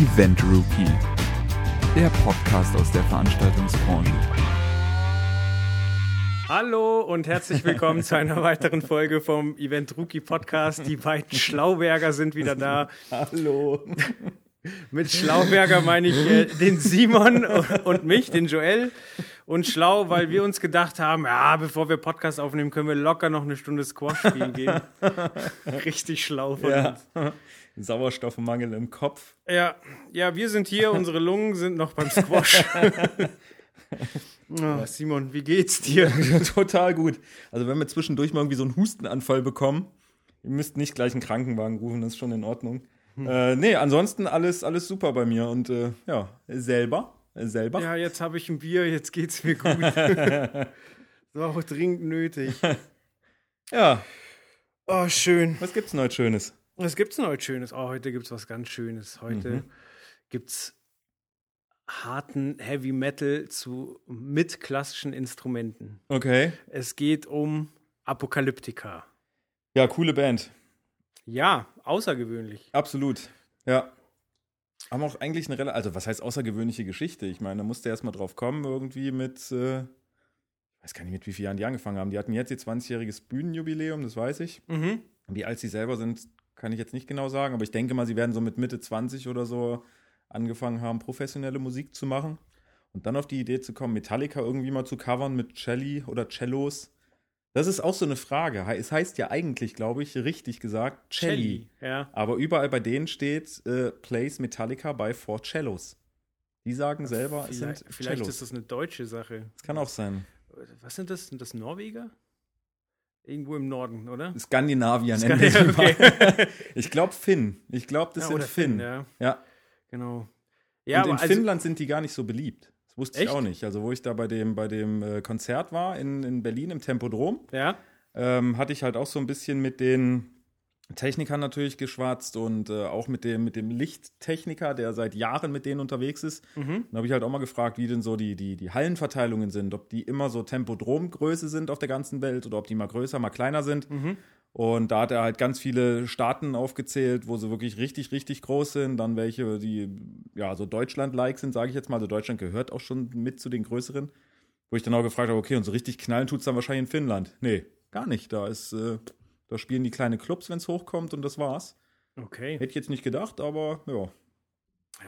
Event Rookie, der Podcast aus der Veranstaltungsbranche. Hallo und herzlich willkommen zu einer weiteren Folge vom Event Rookie Podcast. Die beiden Schlauberger sind wieder da. Hallo. Mit Schlauberger meine ich äh, den Simon und mich, den Joel. Und schlau, weil wir uns gedacht haben, ja, bevor wir Podcast aufnehmen, können wir locker noch eine Stunde Squash spielen gehen. Richtig schlau von Ja. uns. Sauerstoffmangel im Kopf. Ja, ja, wir sind hier, unsere Lungen sind noch beim Squash. oh, Simon, wie geht's dir? Total gut. Also wenn wir zwischendurch mal irgendwie so einen Hustenanfall bekommen, ihr müsst nicht gleich einen Krankenwagen rufen, das ist schon in Ordnung. Äh, nee, ansonsten alles, alles super bei mir. Und äh, ja, selber. Selber. Ja, jetzt habe ich ein Bier, jetzt geht's mir gut. so auch dringend nötig. ja. Oh, schön. Was gibt's denn heute Schönes? Was gibt's denn heute Schönes? Oh, heute gibt's was ganz Schönes. Heute Mhm. gibt's harten Heavy Metal zu mit klassischen Instrumenten. Okay. Es geht um Apokalyptika. Ja, coole Band. Ja, außergewöhnlich. Absolut. Ja. Haben auch eigentlich eine relativ, also was heißt außergewöhnliche Geschichte? Ich meine, da musste erst mal drauf kommen, irgendwie mit, äh, ich weiß gar nicht, mit wie vielen Jahren die angefangen haben. Die hatten jetzt ihr 20-jähriges Bühnenjubiläum, das weiß ich. Mhm. Wie alt sie selber sind, kann ich jetzt nicht genau sagen, aber ich denke mal, sie werden so mit Mitte 20 oder so angefangen haben, professionelle Musik zu machen. Und dann auf die Idee zu kommen, Metallica irgendwie mal zu covern mit Celli oder Cellos. Das ist auch so eine Frage. Es heißt ja eigentlich, glaube ich, richtig gesagt, Celli. Ja. Aber überall bei denen steht, äh, plays Metallica by four Cellos. Die sagen selber, es Vielleicht, sind vielleicht Cellos. ist das eine deutsche Sache. das kann auch sein. Was sind das? Sind das Norweger? Irgendwo im Norden, oder? Skandinavier Ska- nennen wir die okay. mal. Ich glaube Finn. Ich glaube, das Ja, sind Finn. Finn, ja. ja. Genau. Ja, und in also, Finnland sind die gar nicht so beliebt. Das wusste ich Echt? auch nicht. Also, wo ich da bei dem, bei dem äh, Konzert war in, in Berlin im Tempodrom, ja. ähm, hatte ich halt auch so ein bisschen mit den Technikern natürlich geschwatzt und äh, auch mit dem, mit dem Lichttechniker, der seit Jahren mit denen unterwegs ist. Mhm. Dann habe ich halt auch mal gefragt, wie denn so die, die, die Hallenverteilungen sind, ob die immer so Tempodromgröße sind auf der ganzen Welt oder ob die mal größer, mal kleiner sind. Mhm. Und da hat er halt ganz viele Staaten aufgezählt, wo sie wirklich richtig, richtig groß sind. Dann welche, die ja so Deutschland-like sind, sage ich jetzt mal. Also Deutschland gehört auch schon mit zu den größeren. Wo ich dann auch gefragt habe, okay, und so richtig knallen tut es dann wahrscheinlich in Finnland. Nee, gar nicht. Da ist, äh, da spielen die kleine Clubs, wenn es hochkommt und das war's. Okay. Hätte ich jetzt nicht gedacht, aber ja.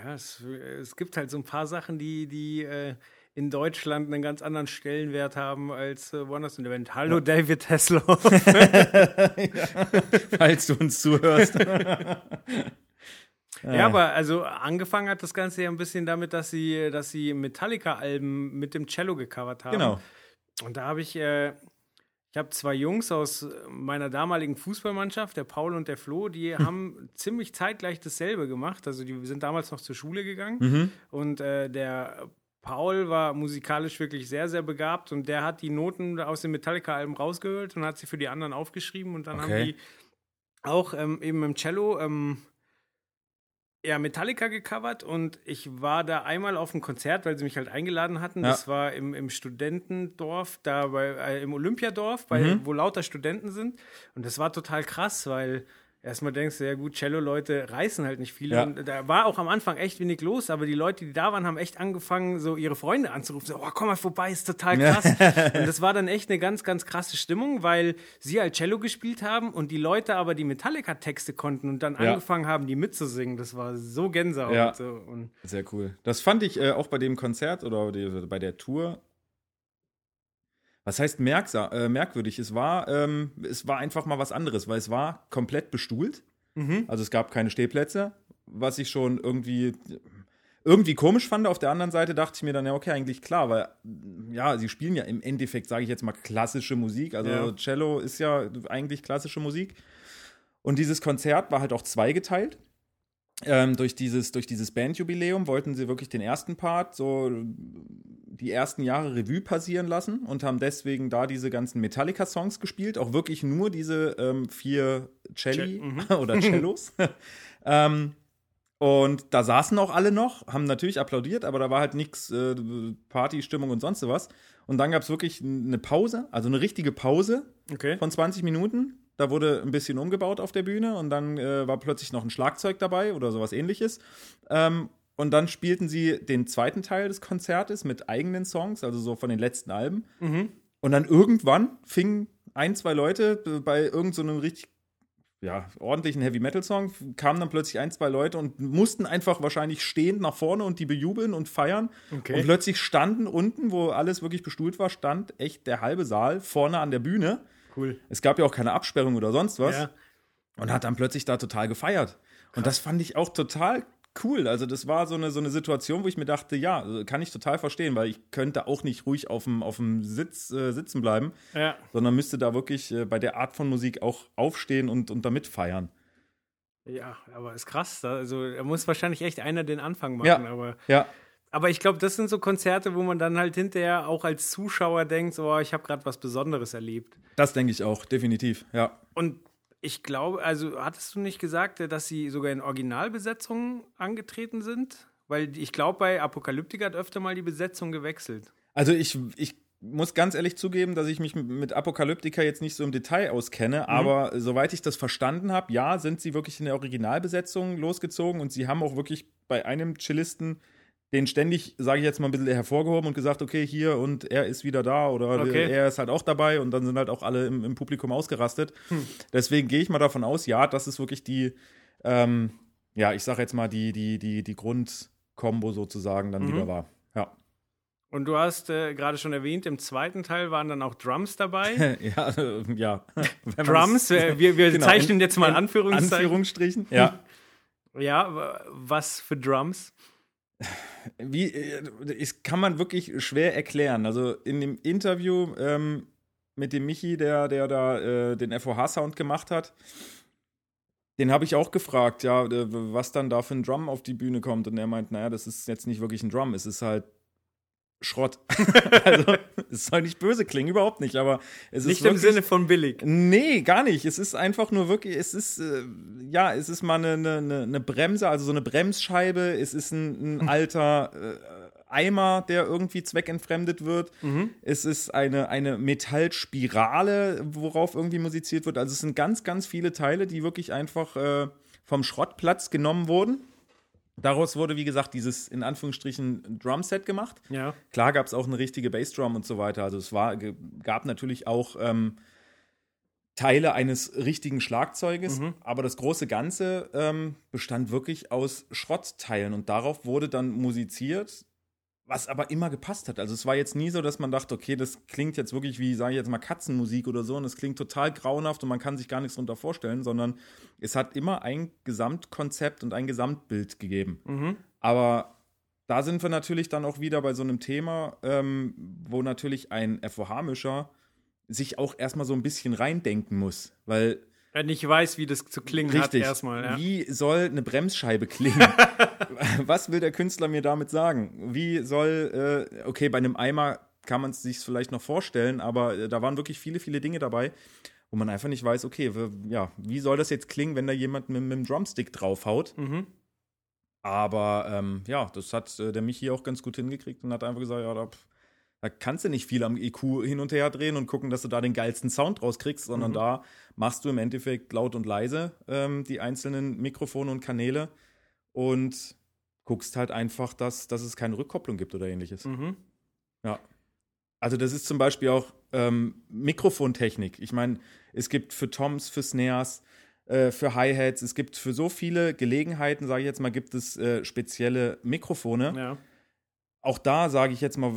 Ja, es, es gibt halt so ein paar Sachen, die, die äh, in Deutschland einen ganz anderen Stellenwert haben als äh, woanders in der Welt. Hallo, David Hasselhoff. Falls du uns zuhörst. ja, aber also angefangen hat das Ganze ja ein bisschen damit, dass sie, dass sie Metallica-Alben mit dem Cello gecovert haben. Genau. Und da habe ich, äh, ich habe zwei Jungs aus meiner damaligen Fußballmannschaft, der Paul und der Flo, die haben ziemlich zeitgleich dasselbe gemacht. Also die sind damals noch zur Schule gegangen Mhm. und äh, der Paul war musikalisch wirklich sehr, sehr begabt und der hat die Noten aus dem Metallica-Alben rausgehört und hat sie für die anderen aufgeschrieben und dann haben Okay. die auch ähm, eben im Cello ähm, ja, Metallica gecovert und ich war da einmal auf einem Konzert, weil sie mich halt eingeladen hatten. Ja. Das war im, im Studentendorf, da bei, äh, im Olympiadorf, bei, Mhm. wo lauter Studenten sind. Und das war total krass, weil erstmal denkst du, ja gut, Cello-Leute reißen halt nicht viele. Ja. Und da war auch am Anfang echt wenig los, aber die Leute, die da waren, haben echt angefangen, so ihre Freunde anzurufen. So, oh, komm mal vorbei, ist total krass. und das war dann echt eine ganz, ganz krasse Stimmung, weil sie halt Cello gespielt haben und die Leute aber die Metallica-Texte konnten und dann Ja. angefangen haben, die mitzusingen. Das war so Gänsehaut. Ja. So. Und Sehr cool. Das fand ich äh, auch bei dem Konzert oder bei der Tour. Was heißt äh, merkwürdig? Es war, ähm, es war einfach mal was anderes, weil es war komplett bestuhlt. Also es gab keine Stehplätze, was ich schon irgendwie irgendwie komisch fand. Auf der anderen Seite dachte ich mir dann, ja, okay, eigentlich klar, weil ja, sie spielen ja im Endeffekt, sage ich jetzt mal, klassische Musik. Also Ja. Cello ist ja eigentlich klassische Musik. Und dieses Konzert war halt auch zweigeteilt. Ähm, durch dieses, durch dieses Bandjubiläum wollten sie wirklich den ersten Part, so die ersten Jahre Revue passieren lassen und haben deswegen da diese ganzen Metallica-Songs gespielt, auch wirklich nur diese ähm, vier Celli Ce- mhm. oder Cellos. ähm, und da saßen auch alle noch, haben natürlich applaudiert, aber da war halt nichts äh, Partystimmung und sonst was. Und dann gab es wirklich eine Pause, also eine richtige Pause okay. von 20 Minuten. Da wurde ein bisschen umgebaut auf der Bühne und dann äh, war plötzlich noch ein Schlagzeug dabei oder sowas ähnliches. Ähm, und dann spielten sie den zweiten Teil des Konzertes mit eigenen Songs, also so von den letzten Alben. Und dann irgendwann fingen ein, zwei Leute bei irgendeinem so richtig ja, ordentlichen Heavy Metal Song kamen dann plötzlich ein, zwei Leute und mussten einfach wahrscheinlich stehend nach vorne und die bejubeln und feiern. Okay. Und plötzlich standen unten, wo alles wirklich bestuhlt war, stand echt der halbe Saal vorne an der Bühne. Cool. Es gab ja auch keine Absperrung oder sonst was. Ja. Und hat dann plötzlich da total gefeiert. Und das fand ich auch total cool. Also das war so eine, so eine Situation, wo ich mir dachte, ja, also kann ich total verstehen, weil ich könnte auch nicht ruhig auf dem, auf dem Sitz äh, sitzen bleiben, Ja. sondern müsste da wirklich äh, bei der Art von Musik auch aufstehen und, und damit feiern. Ja, aber ist krass. Also, da muss wahrscheinlich echt einer den Anfang machen. Ja. Aber, Ja, aber ich glaube, das sind so Konzerte, wo man dann halt hinterher auch als Zuschauer denkt, oh, ich habe gerade was Besonderes erlebt. das denke ich auch, definitiv, ja. Und ich glaube, also hattest du nicht gesagt, äh, dass sie sogar in Originalbesetzungen angetreten sind? Weil ich glaube, bei Apokalyptika hat öfter mal die Besetzung gewechselt. Also ich, ich muss ganz ehrlich zugeben, dass ich mich mit Apokalyptika jetzt nicht so im Detail auskenne, aber soweit ich das verstanden habe, ja, sind sie wirklich in der Originalbesetzung losgezogen und sie haben auch wirklich bei einem Cellisten den ständig, sage ich jetzt mal ein bisschen hervorgehoben und gesagt, okay, hier und er ist wieder da oder Okay. er ist halt auch dabei und dann sind halt auch alle im, im Publikum ausgerastet. Deswegen gehe ich mal davon aus, ja, das ist wirklich die, ähm, ja, ich sage jetzt mal die, die, die, die Grundkombo sozusagen dann wieder war. Ja. Und du hast äh, gerade schon erwähnt, im zweiten Teil waren dann auch Drums dabei. ja, äh, ja. Drums, äh, wir, wir Genau, zeichnen in- jetzt mal in Anführungszeichen. Anführungsstrichen. Ja. Ja, wa- was für Drums? Wie, äh, das kann man wirklich schwer erklären. Also in dem Interview ähm, mit dem Michi, der, der da äh, den FOH-Sound gemacht hat, den habe ich auch gefragt, ja, äh, was dann da für ein Drum auf die Bühne kommt. Und er meint, naja, das ist jetzt nicht wirklich ein Drum, es ist halt Schrott. also, es soll nicht böse klingen, überhaupt nicht, aber es Nicht ist im wirklich, Sinne von billig. Nee, gar nicht. Es ist einfach nur wirklich, es ist, äh, ja, es ist mal eine, eine, eine Bremse, also so eine Bremsscheibe, es ist ein, ein alter äh, Eimer, der irgendwie zweckentfremdet wird. Es ist eine, eine Metallspirale, worauf irgendwie musiziert wird. Also es sind ganz, ganz viele Teile, die wirklich einfach äh, vom Schrottplatz genommen wurden. Daraus wurde, wie gesagt, dieses in Anführungsstrichen Drumset gemacht. Ja. Klar gab es auch eine richtige Bassdrum und so weiter. Also es war, gab natürlich auch ähm, Teile eines richtigen Schlagzeuges, aber das große Ganze ähm, bestand wirklich aus Schrottteilen und darauf wurde dann musiziert, was aber immer gepasst hat. Also es war jetzt nie so, dass man dachte, okay, das klingt jetzt wirklich wie, sage ich jetzt mal, Katzenmusik oder so und es klingt total grauenhaft und man kann sich gar nichts darunter vorstellen, sondern es hat immer ein Gesamtkonzept und ein Gesamtbild gegeben. Aber da sind wir natürlich dann auch wieder bei so einem Thema, ähm, wo natürlich ein FOH-Mischer sich auch erstmal so ein bisschen reindenken muss, weil Er nicht weiß, wie das zu klingen richtig, hat erstmal. Ja. wie soll eine Bremsscheibe klingen? Was will der Künstler mir damit sagen? Wie soll, äh, okay, bei einem Eimer kann man es sich vielleicht noch vorstellen, aber äh, da waren wirklich viele, viele Dinge dabei, wo man einfach nicht weiß, okay, ja, wie soll das jetzt klingen, wenn da jemand mit, mit einem Drumstick draufhaut? Mhm. Aber ähm, ja, das hat äh, der Michi auch ganz gut hingekriegt und hat einfach gesagt, ja, da, pf, da kannst du nicht viel am EQ hin und her drehen und gucken, dass du da den geilsten Sound rauskriegst, sondern da machst du im Endeffekt laut und leise ähm, die einzelnen Mikrofone und Kanäle und guckst halt einfach, dass, dass es keine Rückkopplung gibt oder ähnliches. Mhm. Ja. Also das ist zum Beispiel auch ähm, Mikrofontechnik. Ich meine, es gibt für Toms, für Snares, äh, für Hi-Hats, es gibt für so viele Gelegenheiten, sage ich jetzt mal, gibt es äh, spezielle Mikrofone. Ja. Auch da sage ich jetzt mal,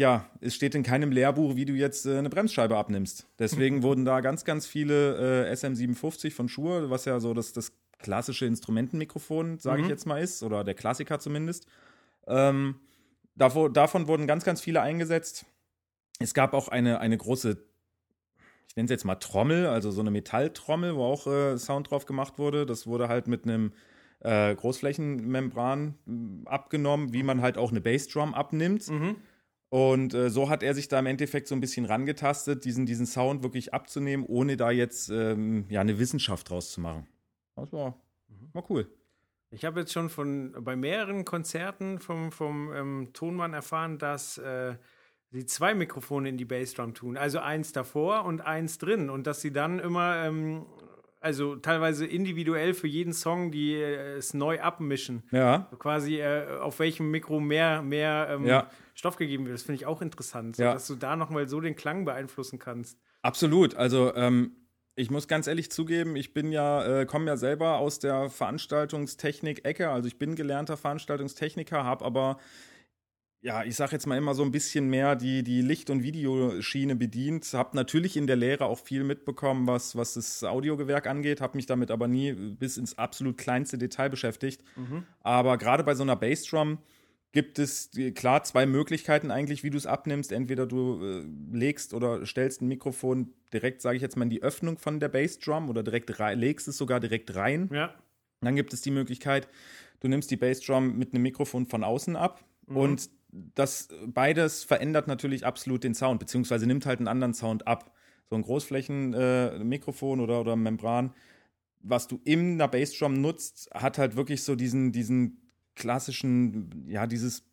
ja, es steht in keinem Lehrbuch, wie du jetzt äh, eine Bremsscheibe abnimmst. Deswegen wurden da ganz, ganz viele äh, SM57 von Shure, was ja so das, das klassische Instrumentenmikrofon, sage ich jetzt mal, ist, oder der Klassiker zumindest. Ähm, davor, davon wurden ganz, ganz viele eingesetzt. Es gab auch eine, eine große, ich nenne es jetzt mal Trommel, also so eine Metalltrommel, wo auch äh, Sound drauf gemacht wurde. Das wurde halt mit einem äh, Großflächenmembran abgenommen, wie man halt auch eine Bassdrum abnimmt. Mhm. Und äh, so hat er sich da im Endeffekt so ein bisschen rangetastet, diesen, diesen Sound wirklich abzunehmen, ohne da jetzt ähm, ja, eine Wissenschaft draus zu machen. Das war, war cool. Ich habe jetzt schon von bei mehreren Konzerten vom, vom ähm, Tonmann erfahren, dass äh, sie zwei Mikrofone in die Bassdrum tun. Also eins davor und eins drin. Und dass sie dann immer, ähm, also teilweise individuell für jeden Song, die äh, es neu abmischen. Ja. Quasi äh, auf welchem Mikro mehr, mehr ähm, Ja. Stoff gegeben wird. Das finde ich auch interessant, so, Ja. dass du da nochmal so den Klang beeinflussen kannst. Absolut. Also ähm, ich muss ganz ehrlich zugeben, ich bin ja, äh, komme ja selber aus der Veranstaltungstechnik-Ecke. Also ich bin gelernter Veranstaltungstechniker, habe aber ja, ich sage jetzt mal immer so ein bisschen mehr die, die Licht- und Videoschiene bedient. Habe natürlich in der Lehre auch viel mitbekommen, was, was das Audiogewerk angeht, habe mich damit aber nie bis ins absolut kleinste Detail beschäftigt. Aber gerade bei so einer Bassdrum gibt es äh, klar zwei Möglichkeiten eigentlich, wie du es abnimmst. Entweder du äh, legst oder stellst ein Mikrofon direkt, sage ich jetzt mal, in die Öffnung von der Bassdrum oder direkt rei- legst es sogar direkt rein. Ja. Dann gibt es die Möglichkeit, du nimmst die Bassdrum mit einem Mikrofon von außen ab und das beides verändert natürlich absolut den Sound, beziehungsweise nimmt halt einen anderen Sound ab. So ein Großflächen-Mikrofon äh, Mikrofon oder, oder Membran, was du in der Bassdrum nutzt, hat halt wirklich so diesen, diesen klassischen, ja, dieses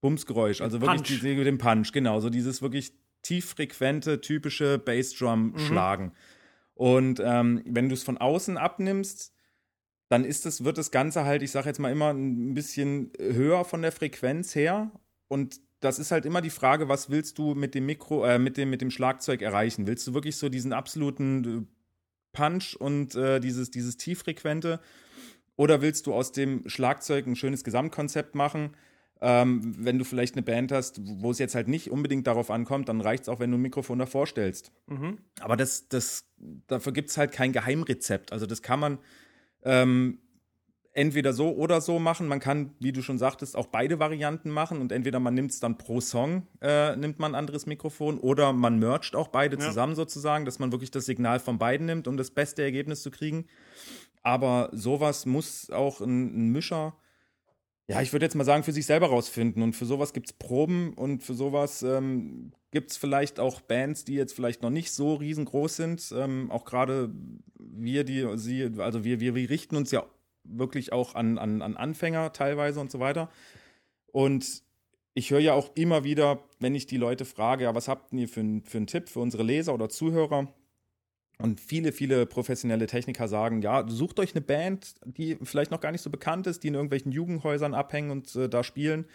Bumsgeräusch, also wirklich Punch. Diese, den Punch, genau, so dieses wirklich tieffrequente, typische Bassdrum-Schlagen. Und ähm, wenn du es von außen abnimmst, dann ist es, wird das Ganze halt, ich sage jetzt mal immer, ein bisschen höher von der Frequenz her. Und das ist halt immer die Frage, was willst du mit dem Mikro, äh, mit dem, mit dem Schlagzeug erreichen? Willst du wirklich so diesen absoluten äh, Punch und äh, dieses, dieses tieffrequente? Oder willst du aus dem Schlagzeug ein schönes Gesamtkonzept machen? Ähm, wenn du vielleicht eine Band hast, wo es jetzt halt nicht unbedingt darauf ankommt, dann reicht es auch, wenn du ein Mikrofon davor stellst. Aber das, das, dafür gibt es halt kein Geheimrezept. Also das kann man ähm, entweder so oder so machen. Man kann, wie du schon sagtest, auch beide Varianten machen und entweder man nimmt es dann pro Song, äh, nimmt man ein anderes Mikrofon oder man mercht auch beide Ja. zusammen sozusagen, dass man wirklich das Signal von beiden nimmt, um das beste Ergebnis zu kriegen. Aber sowas muss auch ein, ein Mischer, ja, ich würde jetzt mal sagen, für sich selber rausfinden. Und für sowas gibt es Proben und für sowas ähm, gibt es vielleicht auch Bands, die jetzt vielleicht noch nicht so riesengroß sind. Ähm, auch gerade wir, die sie, also wir, wir, wir richten uns ja wirklich auch an, an, an Anfänger teilweise und so weiter. Und ich höre ja auch immer wieder, wenn ich die Leute frage, ja, was habt ihr für, einen- für einen Tipp für unsere Leser oder Zuhörer? Und viele, viele professionelle Techniker sagen, ja, sucht euch eine Band, die vielleicht noch gar nicht so bekannt ist, die in irgendwelchen Jugendhäusern abhängen und äh, da spielen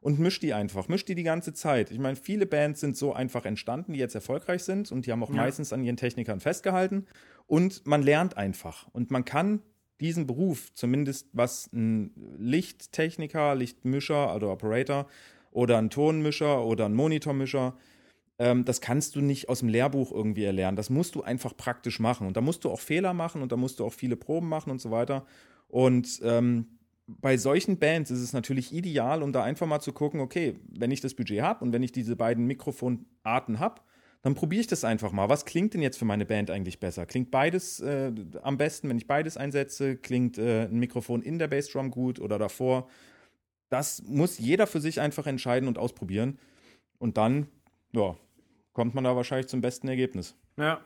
und mischt die einfach, mischt die die ganze Zeit. Ich meine, viele Bands sind so einfach entstanden, die jetzt erfolgreich sind und die haben auch Ja. meistens an ihren Technikern festgehalten und man lernt einfach und man kann diesen Beruf, zumindest was ein Lichttechniker, Lichtmischer oder Operator oder ein Tonmischer oder ein Monitormischer, ähm, das kannst du nicht aus dem Lehrbuch irgendwie erlernen. Das musst du einfach praktisch machen. Und da musst du auch Fehler machen und da musst du auch viele Proben machen und so weiter. Und ähm, bei solchen Bands ist es natürlich ideal, um da einfach mal zu gucken, okay, wenn ich das Budget habe und wenn ich diese beiden Mikrofonarten habe, dann probiere ich das einfach mal. Was klingt denn jetzt für meine Band eigentlich besser? Klingt beides äh, am besten, wenn ich beides einsetze? Klingt äh, ein Mikrofon in der Bassdrum gut oder davor? Das muss jeder für sich einfach entscheiden und ausprobieren. Und dann, ja, kommt man da wahrscheinlich zum besten Ergebnis. Ja.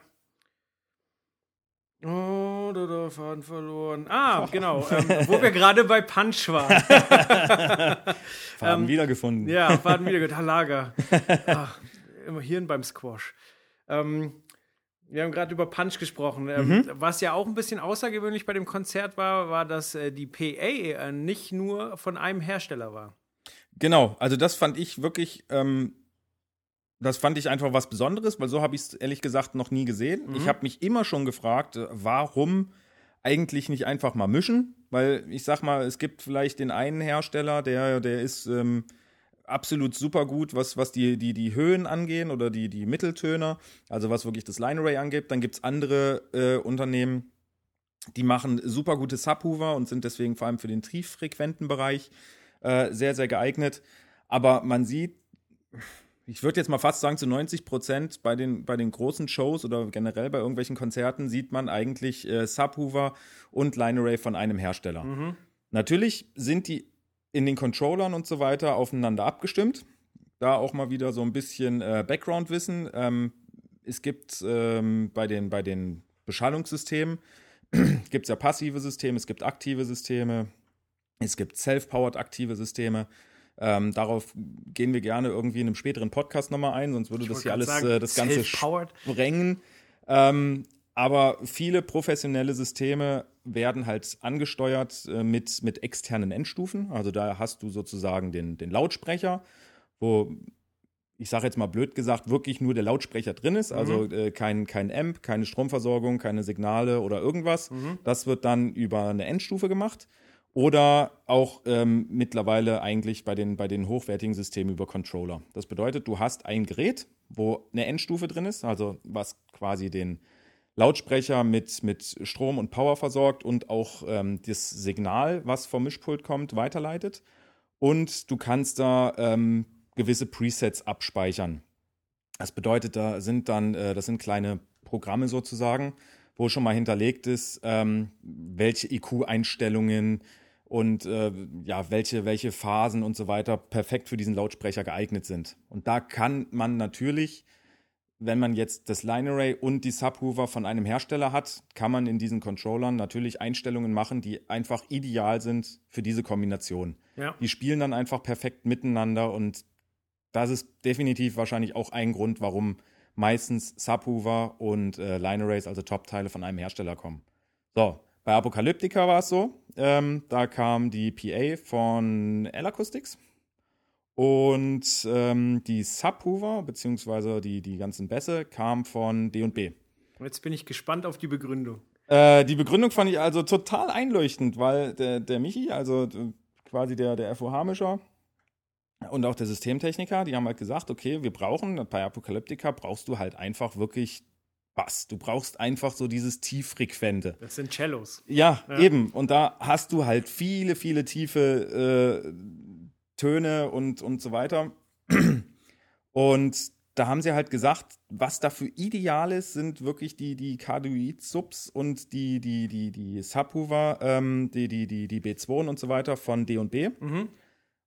Oh, da, da, Faden verloren. Ah, genau. Ähm, wo wir gerade bei Punch waren. Faden wiedergefunden. Ja, Faden wieder gehört. Lager. Ach, immer Hirn beim Squash. Ähm, wir haben gerade über Punch gesprochen. Ähm, Mhm. Was ja auch ein bisschen außergewöhnlich bei dem Konzert war, war, dass äh, die PA äh, nicht nur von einem Hersteller war. Genau, also das fand ich wirklich, ähm, das fand ich einfach was Besonderes, weil so habe ich es ehrlich gesagt noch nie gesehen. Ich habe mich immer schon gefragt, äh, warum eigentlich nicht einfach mal mischen, weil ich sag mal, es gibt vielleicht den einen Hersteller, der, der ist ähm, absolut super gut, was, was die, die, die Höhen angehen oder die, die Mitteltöne, also was wirklich das Line Array angeht. Dann gibt es andere äh, Unternehmen, die machen super gute Subwoofer und sind deswegen vor allem für den tieffrequenten Bereich äh, sehr, sehr geeignet. Aber man sieht, ich würde jetzt mal fast sagen, zu 90 Prozent bei den, bei den großen Shows oder generell bei irgendwelchen Konzerten sieht man eigentlich äh, Subwoofer und Line Array von einem Hersteller. Natürlich sind die in den Controllern und so weiter aufeinander abgestimmt. Da auch mal wieder so ein bisschen äh, Background-Wissen. Ähm, es gibt ähm, bei, den, bei den Beschallungssystemen gibt es ja passive Systeme, es gibt aktive Systeme, es gibt self-powered aktive Systeme. Ähm, darauf gehen wir gerne irgendwie in einem späteren Podcast nochmal ein, sonst würde Ich das hier alles sagen, äh, das Ganze sprengen. Ähm, aber viele professionelle Systeme werden halt angesteuert äh, mit, mit externen Endstufen. Also da hast du sozusagen den, den Lautsprecher, wo ich sage jetzt mal blöd gesagt, wirklich nur der Lautsprecher drin ist, also äh, kein, kein Amp, keine Stromversorgung, keine Signale oder irgendwas. Das wird dann über eine Endstufe gemacht. Oder auch ähm, mittlerweile eigentlich bei den, bei den hochwertigen Systemen über Controller. Das bedeutet, du hast ein Gerät, wo eine Endstufe drin ist, also was quasi den Lautsprecher mit, mit Strom und Power versorgt und auch ähm, das Signal, was vom Mischpult kommt, weiterleitet. Und du kannst da ähm, gewisse Presets abspeichern. Das bedeutet, da sind dann, äh, das sind kleine Programme sozusagen, wo schon mal hinterlegt ist, ähm, welche IQ-Einstellungen und äh, ja, welche, welche Phasen und so weiter perfekt für diesen Lautsprecher geeignet sind. Und da kann man natürlich, wenn man jetzt das Line Array und die Subwoofer von einem Hersteller hat, kann man in diesen Controllern natürlich Einstellungen machen, die einfach ideal sind für diese Kombination. Ja. Die spielen dann einfach perfekt miteinander und das ist definitiv wahrscheinlich auch ein Grund, warum meistens Subwoofer und äh, Line Arrays, also Top-Teile von einem Hersteller kommen. So, bei Apocalyptica war es so, ähm, da kam die PA von L-Acoustics und ähm, die Subwoofer, beziehungsweise die, die ganzen Bässe, kamen von D&B. Jetzt bin ich gespannt auf die Begründung. Äh, die Begründung fand ich also total einleuchtend, weil der, der Michi, also äh, quasi der, der FOH-Mischer und auch der Systemtechniker, die haben halt gesagt, okay, wir brauchen, bei Apocalyptica brauchst du halt einfach wirklich Bass. Du brauchst einfach so dieses Tieffrequente. Das sind Cellos. Ja, Ja. eben. Und da hast du halt viele, viele tiefe äh, Töne und, und so weiter. Und da haben sie halt gesagt, was dafür ideal ist, sind wirklich die, die Cardioid-Subs und die, die, die, die Subwoofer, ähm, die, die, die, die B2 und so weiter von D&B. Mhm.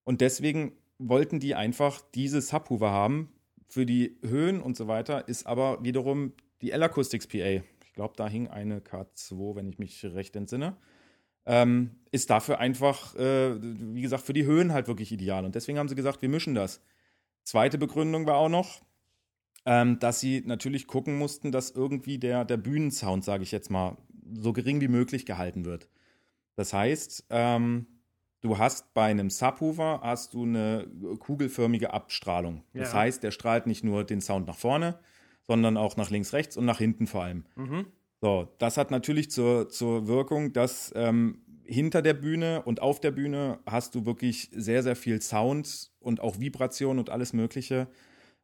Und deswegen wollten die einfach diese Subwoofer haben. Für die Höhen und so weiter ist aber wiederum die L-Acoustics PA. Ich glaube, da hing eine K2, wenn ich mich recht entsinne. Ähm, ist dafür einfach, äh, wie gesagt, für die Höhen halt wirklich ideal. Und deswegen haben sie gesagt, wir mischen das. Zweite Begründung war auch noch, ähm, dass sie natürlich gucken mussten, dass irgendwie der, der Bühnensound, sage ich jetzt mal, so gering wie möglich gehalten wird. Das heißt, ähm, du hast bei einem Subwoofer hast du eine kugelförmige Abstrahlung. Das Ja. heißt, der strahlt nicht nur den Sound nach vorne, sondern auch nach links, rechts und nach hinten vor allem. Mhm. So, das hat natürlich zur, zur Wirkung, dass ähm, hinter der Bühne und auf der Bühne hast du wirklich sehr, sehr viel Sound und auch Vibration und alles Mögliche,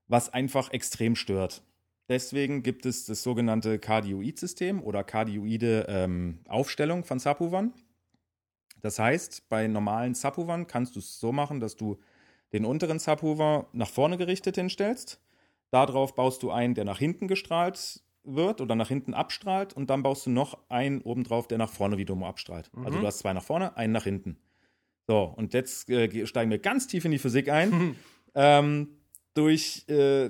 was einfach extrem stört. Deswegen gibt es das sogenannte Cardioid-System oder cardioide ähm, Aufstellung von Subwoofern. Das heißt, bei normalen Subwoofern kannst du es so machen, dass du den unteren Subwoofer nach vorne gerichtet hinstellst. Darauf baust du einen, der nach hinten gestrahlt wird oder nach hinten abstrahlt und dann baust du noch einen obendrauf, der nach vorne wiederum abstrahlt. Also du hast zwei nach vorne, einen nach hinten. So, und jetzt äh, ge- steigen wir ganz tief in die Physik ein. ähm, durch äh,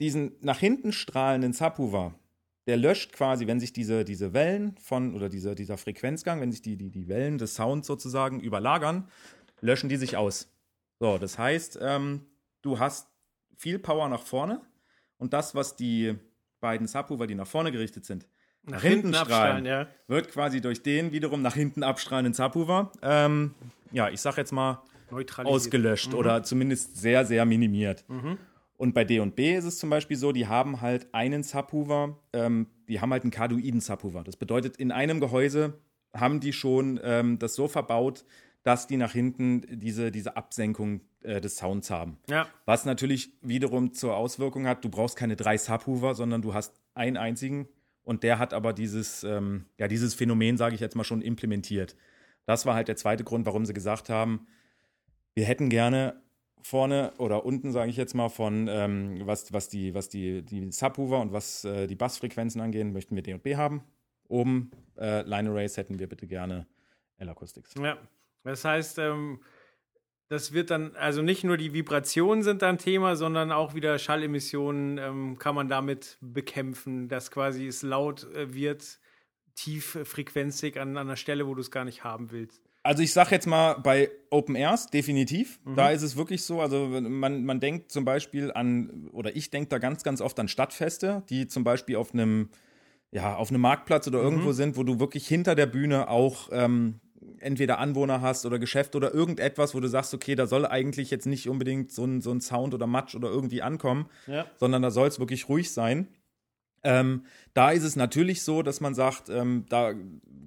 diesen nach hinten strahlenden Subwoofer, der löscht quasi, wenn sich diese, diese Wellen von, oder dieser, dieser Frequenzgang, wenn sich die, die, die Wellen des Sounds sozusagen überlagern, löschen die sich aus. So, das heißt, ähm, du hast viel Power nach vorne und das, was die beiden Subwoofer, die nach vorne gerichtet sind, nach, hinten, strahlen, ja. wird quasi durch den wiederum nach hinten abstrahlenden Subwoofer, ähm, ja, ich sag jetzt mal, ausgelöscht oder zumindest sehr, sehr minimiert. Und bei D&B ist es zum Beispiel so, die haben halt einen Subwoofer, ähm, die haben halt einen cardioiden Subwoofer. Das bedeutet, in einem Gehäuse haben die schon ähm, das so verbaut, dass die nach hinten diese, diese Absenkung äh, des Sounds haben. Ja. Was natürlich wiederum zur Auswirkung hat, du brauchst keine drei Subwoofer, sondern du hast einen einzigen und der hat aber dieses, ähm, ja, dieses Phänomen, sage ich jetzt mal, schon implementiert. Das war halt der zweite Grund, warum sie gesagt haben, wir hätten gerne vorne oder unten, sage ich jetzt mal, von ähm, was, was die, was die, die Subwoofer und was äh, die Bassfrequenzen angehen, möchten wir D und B haben. Oben äh, Line Arrays hätten wir bitte gerne L-Acoustics. Ja. Das heißt, ähm, das wird dann, also nicht nur die Vibrationen sind dann Thema, sondern auch wieder Schallemissionen ähm, kann man damit bekämpfen, dass quasi es laut äh, wird, tieffrequenzig an, an einer Stelle, wo du es gar nicht haben willst. Also ich sag jetzt mal bei Open Airs definitiv. Da ist es wirklich so. Also man, man denkt zum Beispiel an, oder ich denke da ganz, ganz oft an Stadtfeste, die zum Beispiel auf einem, ja, auf einem Marktplatz oder irgendwo sind, wo du wirklich hinter der Bühne auch ähm, entweder Anwohner hast oder Geschäft oder irgendetwas, wo du sagst, okay, da soll eigentlich jetzt nicht unbedingt so ein, so ein Sound oder Matsch oder irgendwie ankommen, Ja. sondern da soll es wirklich ruhig sein. Ähm, da ist es natürlich so, dass man sagt, ähm, da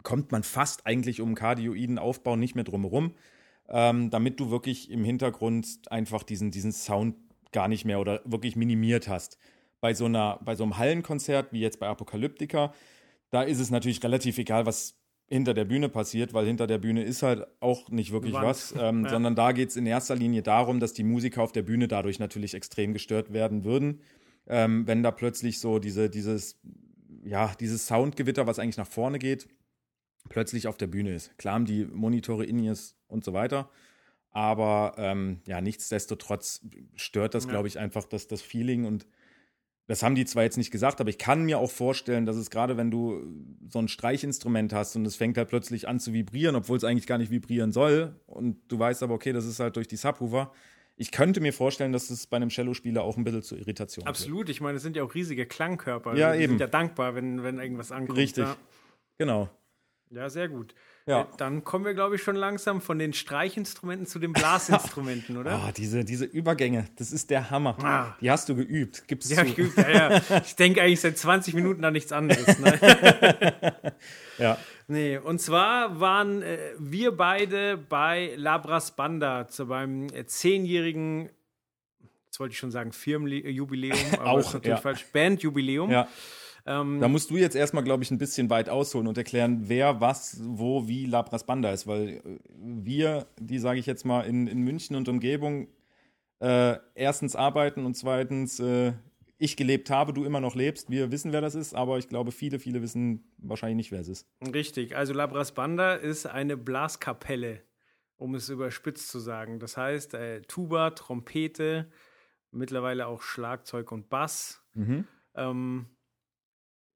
kommt man fast eigentlich um kardioiden Aufbau nicht mehr drumherum, ähm, damit du wirklich im Hintergrund einfach diesen, diesen Sound gar nicht mehr oder wirklich minimiert hast. Bei so, einer, bei so einem Hallenkonzert wie jetzt bei Apokalyptika, da ist es natürlich relativ egal, was hinter der Bühne passiert, weil hinter der Bühne ist halt auch nicht wirklich Wand. was, ähm, Ja. sondern da geht es in erster Linie darum, dass die Musiker auf der Bühne dadurch natürlich extrem gestört werden würden, ähm, wenn da plötzlich so diese, dieses, ja, dieses Soundgewitter, was eigentlich nach vorne geht, plötzlich auf der Bühne ist. Klar haben die Monitore In-Ears und so weiter, aber ähm, ja, nichtsdestotrotz stört das, Ja. glaube ich, einfach das, das Feeling und das haben die zwar jetzt nicht gesagt, aber ich kann mir auch vorstellen, dass es gerade, wenn du so ein Streichinstrument hast und es fängt halt plötzlich an zu vibrieren, obwohl es eigentlich gar nicht vibrieren soll und du weißt aber, okay, das ist halt durch die Subwoofer. Ich könnte mir vorstellen, dass es bei einem Cellospieler auch ein bisschen zur Irritation wird. Absolut, ich meine, es sind ja auch riesige Klangkörper. Ja, die eben. sind ja dankbar, wenn, wenn irgendwas ankommt. Richtig. Ja, Genau. ja sehr gut. Ja. Äh, Dann kommen wir, glaube ich, schon langsam von den Streichinstrumenten zu den Blasinstrumenten, oder? Ah, diese, diese Übergänge, das ist der Hammer. Ah. Die hast du geübt, gibst Ja, ich, geübt, ja, ja. ich denke eigentlich seit 20 Minuten an nichts anderes. Ne? Ja. nee, und zwar waren äh, wir beide bei Labras Banda zu beim äh, zehnjährigen, jetzt wollte ich schon sagen Firmenjubiläum, aber Auch, natürlich ja. falsch, Bandjubiläum. ja. Ähm, Da musst du jetzt erstmal, glaube ich, ein bisschen weit ausholen und erklären, wer, was, wo, wie Labras Banda ist, weil äh, wir, die sage ich jetzt mal, in, in München und Umgebung äh, erstens arbeiten und zweitens äh, ich gelebt habe, du immer noch lebst. Wir wissen, wer das ist, aber ich glaube, viele, viele wissen wahrscheinlich nicht, wer es ist. Richtig, also Labras Banda ist eine Blaskapelle, um es überspitzt zu sagen. Das heißt, äh, Tuba, Trompete, mittlerweile auch Schlagzeug und Bass. Ähm,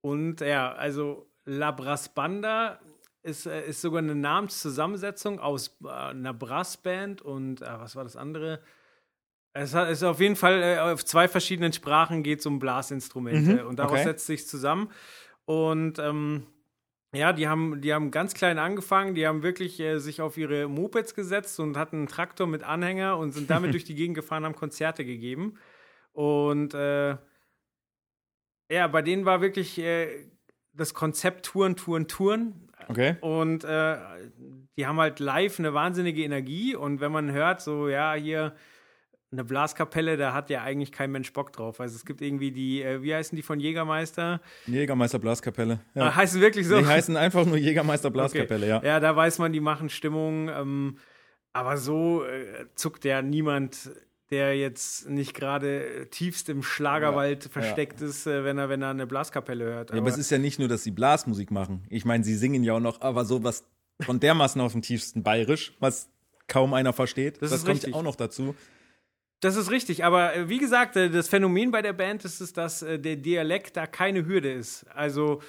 und ja, also Labras Banda ist, äh, ist sogar eine Namenszusammensetzung aus äh, einer Brassband und äh, was war das andere? Es ist auf jeden Fall äh, auf zwei verschiedenen Sprachen geht es um Blasinstrumente Mhm, und daraus okay. setzt sich zusammen. Und ähm, ja, die haben, die haben ganz klein angefangen, die haben wirklich äh, sich auf ihre Mopeds gesetzt und hatten einen Traktor mit Anhänger und sind damit durch die Gegend gefahren, haben Konzerte gegeben. Und äh, ja, bei denen war wirklich äh, das Konzept Touren, Touren, Touren. Okay. Und äh, die haben halt live eine wahnsinnige Energie. Und wenn man hört, so, ja, hier eine Blaskapelle, da hat ja eigentlich kein Mensch Bock drauf. Also es gibt irgendwie die, äh, wie heißen die von Jägermeister? Jägermeister Blaskapelle. Ja. Ah, heißen wirklich so? Die heißen einfach nur Jägermeister Blaskapelle, ja. Ja, da weiß man, die machen Stimmung. Ähm, aber so äh, zuckt ja niemand, der jetzt nicht gerade tiefst im Schlagerwald Ja, versteckt ist, äh, wenn, er, wenn er eine Blaskapelle hört. Ja, aber es ist ja nicht nur, dass sie Blasmusik machen. Ich meine, sie singen ja auch noch, aber sowas von dermaßen auf dem tiefsten Bayerisch, was kaum einer versteht. Das Das, kommt richtig. ja auch noch dazu. Das ist richtig, aber äh, wie gesagt, äh, das Phänomen bei der Band ist es, dass äh, der Dialekt da keine Hürde ist. Also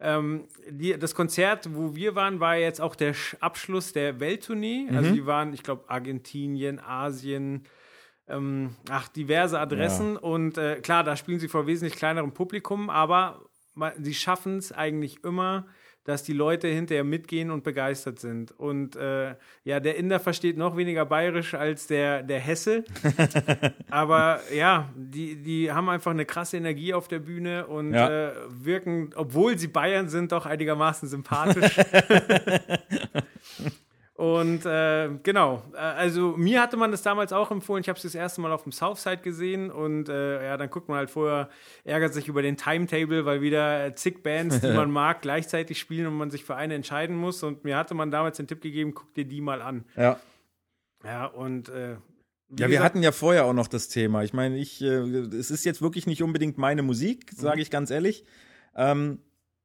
ähm, die, das Konzert, wo wir waren, war jetzt auch der Sch- Abschluss der Welttournee. Also die waren, ich glaube, Argentinien, Asien, ähm, ach, diverse Adressen. Und äh, klar, da spielen sie vor wesentlich kleinerem Publikum, aber sie schaffen es eigentlich immer, dass die Leute hinterher mitgehen und begeistert sind. Und äh, ja, der Inder versteht noch weniger bayerisch als der, der Hesse. Aber ja, die, die haben einfach eine krasse Energie auf der Bühne und Ja. äh, wirken, obwohl sie Bayern sind, doch einigermaßen sympathisch. Und äh, genau, äh, also mir hatte man das damals auch empfohlen. Ich habe es das erste Mal auf dem Southside gesehen und äh, ja, dann guckt man halt vorher, ärgert sich über den Timetable, weil wieder äh, zig Bands, die man mag, gleichzeitig spielen und man sich für eine entscheiden muss. Und mir hatte man damals den Tipp gegeben, guck dir die mal an. Ja. Ja, und äh, Ja, wir hatten ja vorher auch noch das Thema. Ich meine, ich, äh, es ist jetzt wirklich nicht unbedingt meine Musik, sage ich ganz ehrlich. Ähm,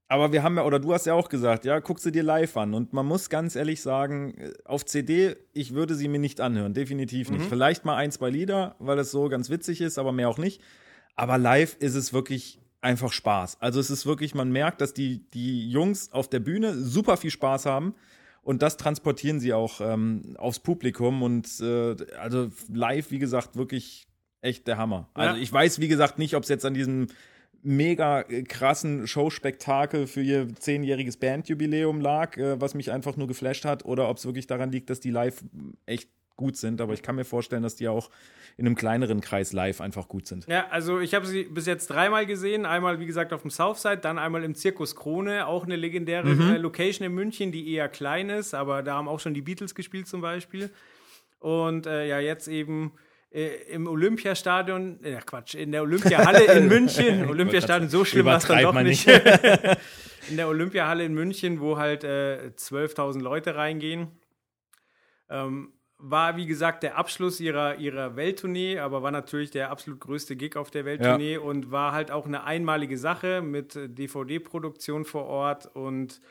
aber wir haben ja, oder du hast ja auch gesagt, ja, guck sie dir live an. Und man muss ganz ehrlich sagen, äh, auf CD, ich würde sie mir nicht anhören, definitiv nicht. Vielleicht mal ein, zwei Lieder, weil es so ganz witzig ist, aber mehr auch nicht. Aber live ist es wirklich einfach Spaß. Also es ist wirklich, man merkt, dass die, die Jungs auf der Bühne super viel Spaß haben. Und das transportieren sie auch ähm, aufs Publikum. Und äh, also live, wie gesagt, wirklich echt der Hammer. Also Ja. ich weiß, wie gesagt, nicht, ob es jetzt an diesem mega äh, krassen Showspektakel für ihr zehnjähriges Bandjubiläum lag, äh, was mich einfach nur geflasht hat, oder ob es wirklich daran liegt, dass die live echt gut sind. Aber ich kann mir vorstellen, dass die auch in einem kleineren Kreis live einfach gut sind. Ja, also ich habe sie bis jetzt dreimal gesehen. Einmal, wie gesagt, auf dem Southside, dann einmal im Zirkus Krone, auch eine legendäre äh, Location in München, die eher klein ist, aber da haben auch schon die Beatles gespielt zum Beispiel. Und äh, ja, jetzt eben im Olympiastadion, äh, Quatsch, in der Olympiahalle in München. Olympiastadion, so schlimm war es dann doch nicht. in der Olympiahalle in München, wo halt äh, 12.000 Leute reingehen. Ähm, war, wie gesagt, der Abschluss ihrer, ihrer Welttournee, aber war natürlich der absolut größte Gig auf der Welttournee und war halt auch eine einmalige Sache mit äh, DVD-Produktion vor Ort und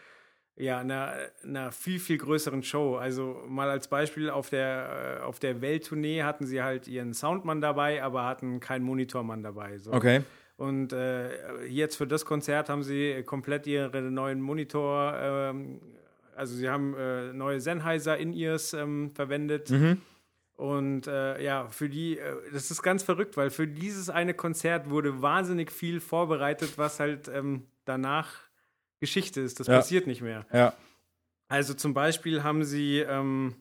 ja, einer, einer viel, viel größeren Show. Also mal als Beispiel, auf der, äh, auf der Welttournee hatten sie halt ihren Soundmann dabei, aber hatten keinen Monitormann dabei. So. Okay. Und äh, jetzt für das Konzert haben sie komplett ihre neuen Monitor, ähm, also sie haben äh, neue Sennheiser In-Ears ähm, verwendet. Und äh, ja, für die, äh, das ist ganz verrückt, weil für dieses eine Konzert wurde wahnsinnig viel vorbereitet, was halt ähm, danach Geschichte ist. Das Ja. passiert nicht mehr. Ja. Also zum Beispiel haben sie ähm,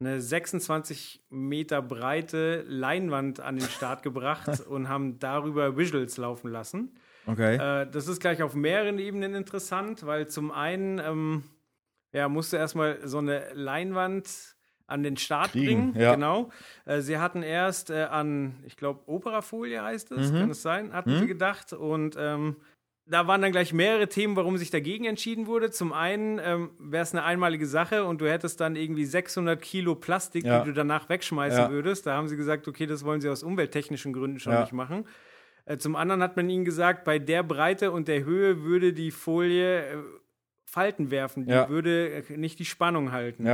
eine 26 Meter breite Leinwand an den Start gebracht und haben darüber Visuals laufen lassen. Okay. Äh, das ist gleich auf mehreren Ebenen interessant, weil zum einen ähm, ja, musste erstmal so eine Leinwand an den Start Kriegen, bringen. ja. Genau. Äh, sie hatten erst äh, an, ich glaube, Operafolie heißt es, Mhm. kann es sein, hatten sie gedacht. Und ähm, da waren dann gleich mehrere Themen, warum sich dagegen entschieden wurde. Zum einen ähm, wäre es eine einmalige Sache und du hättest dann irgendwie 600 Kilo Plastik, Ja. die du danach wegschmeißen Ja. würdest. Da haben sie gesagt, okay, das wollen sie aus umwelttechnischen Gründen schon Ja. nicht machen. Äh, Zum anderen hat man ihnen gesagt, bei der Breite und der Höhe würde die Folie äh, Falten werfen, die würde äh, nicht die Spannung halten.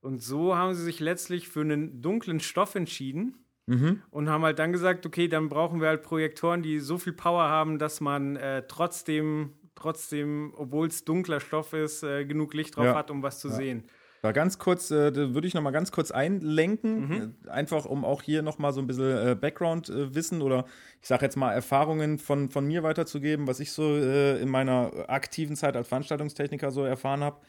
Und so haben sie sich letztlich für einen dunklen Stoff entschieden Mhm. und haben halt dann gesagt, okay, dann brauchen wir halt Projektoren, die so viel Power haben, dass man äh, trotzdem, trotzdem, obwohl es dunkler Stoff ist, äh, genug Licht drauf Ja. hat, um was zu sehen. Da ganz kurz, äh, da würde ich noch mal ganz kurz einlenken, Mhm. äh, einfach um auch hier noch mal so ein bisschen äh, Background-Wissen oder ich sage jetzt mal Erfahrungen von, von mir weiterzugeben, was ich so äh, in meiner aktiven Zeit als Veranstaltungstechniker so erfahren habe.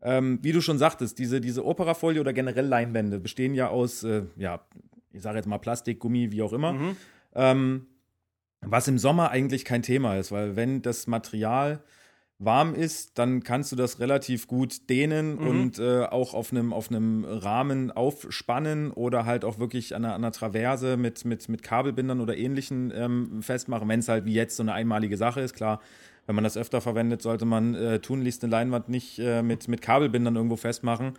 Ähm, wie du schon sagtest, diese, diese Operafolie oder generell Leinwände bestehen ja aus, äh, ja, ich sage jetzt mal Plastik, Gummi, wie auch immer. Mhm. Ähm, was im Sommer eigentlich kein Thema ist, weil wenn das Material warm ist, dann kannst du das relativ gut dehnen Mhm. und äh, auch auf einem auf einem Rahmen aufspannen oder halt auch wirklich an einer, an einer Traverse mit, mit, mit Kabelbindern oder ähnlichen ähm, festmachen, wenn es halt wie jetzt so eine einmalige Sache ist. Klar, wenn man das öfter verwendet, sollte man äh, tunlichst eine Leinwand nicht äh, mit, mit Kabelbindern irgendwo festmachen.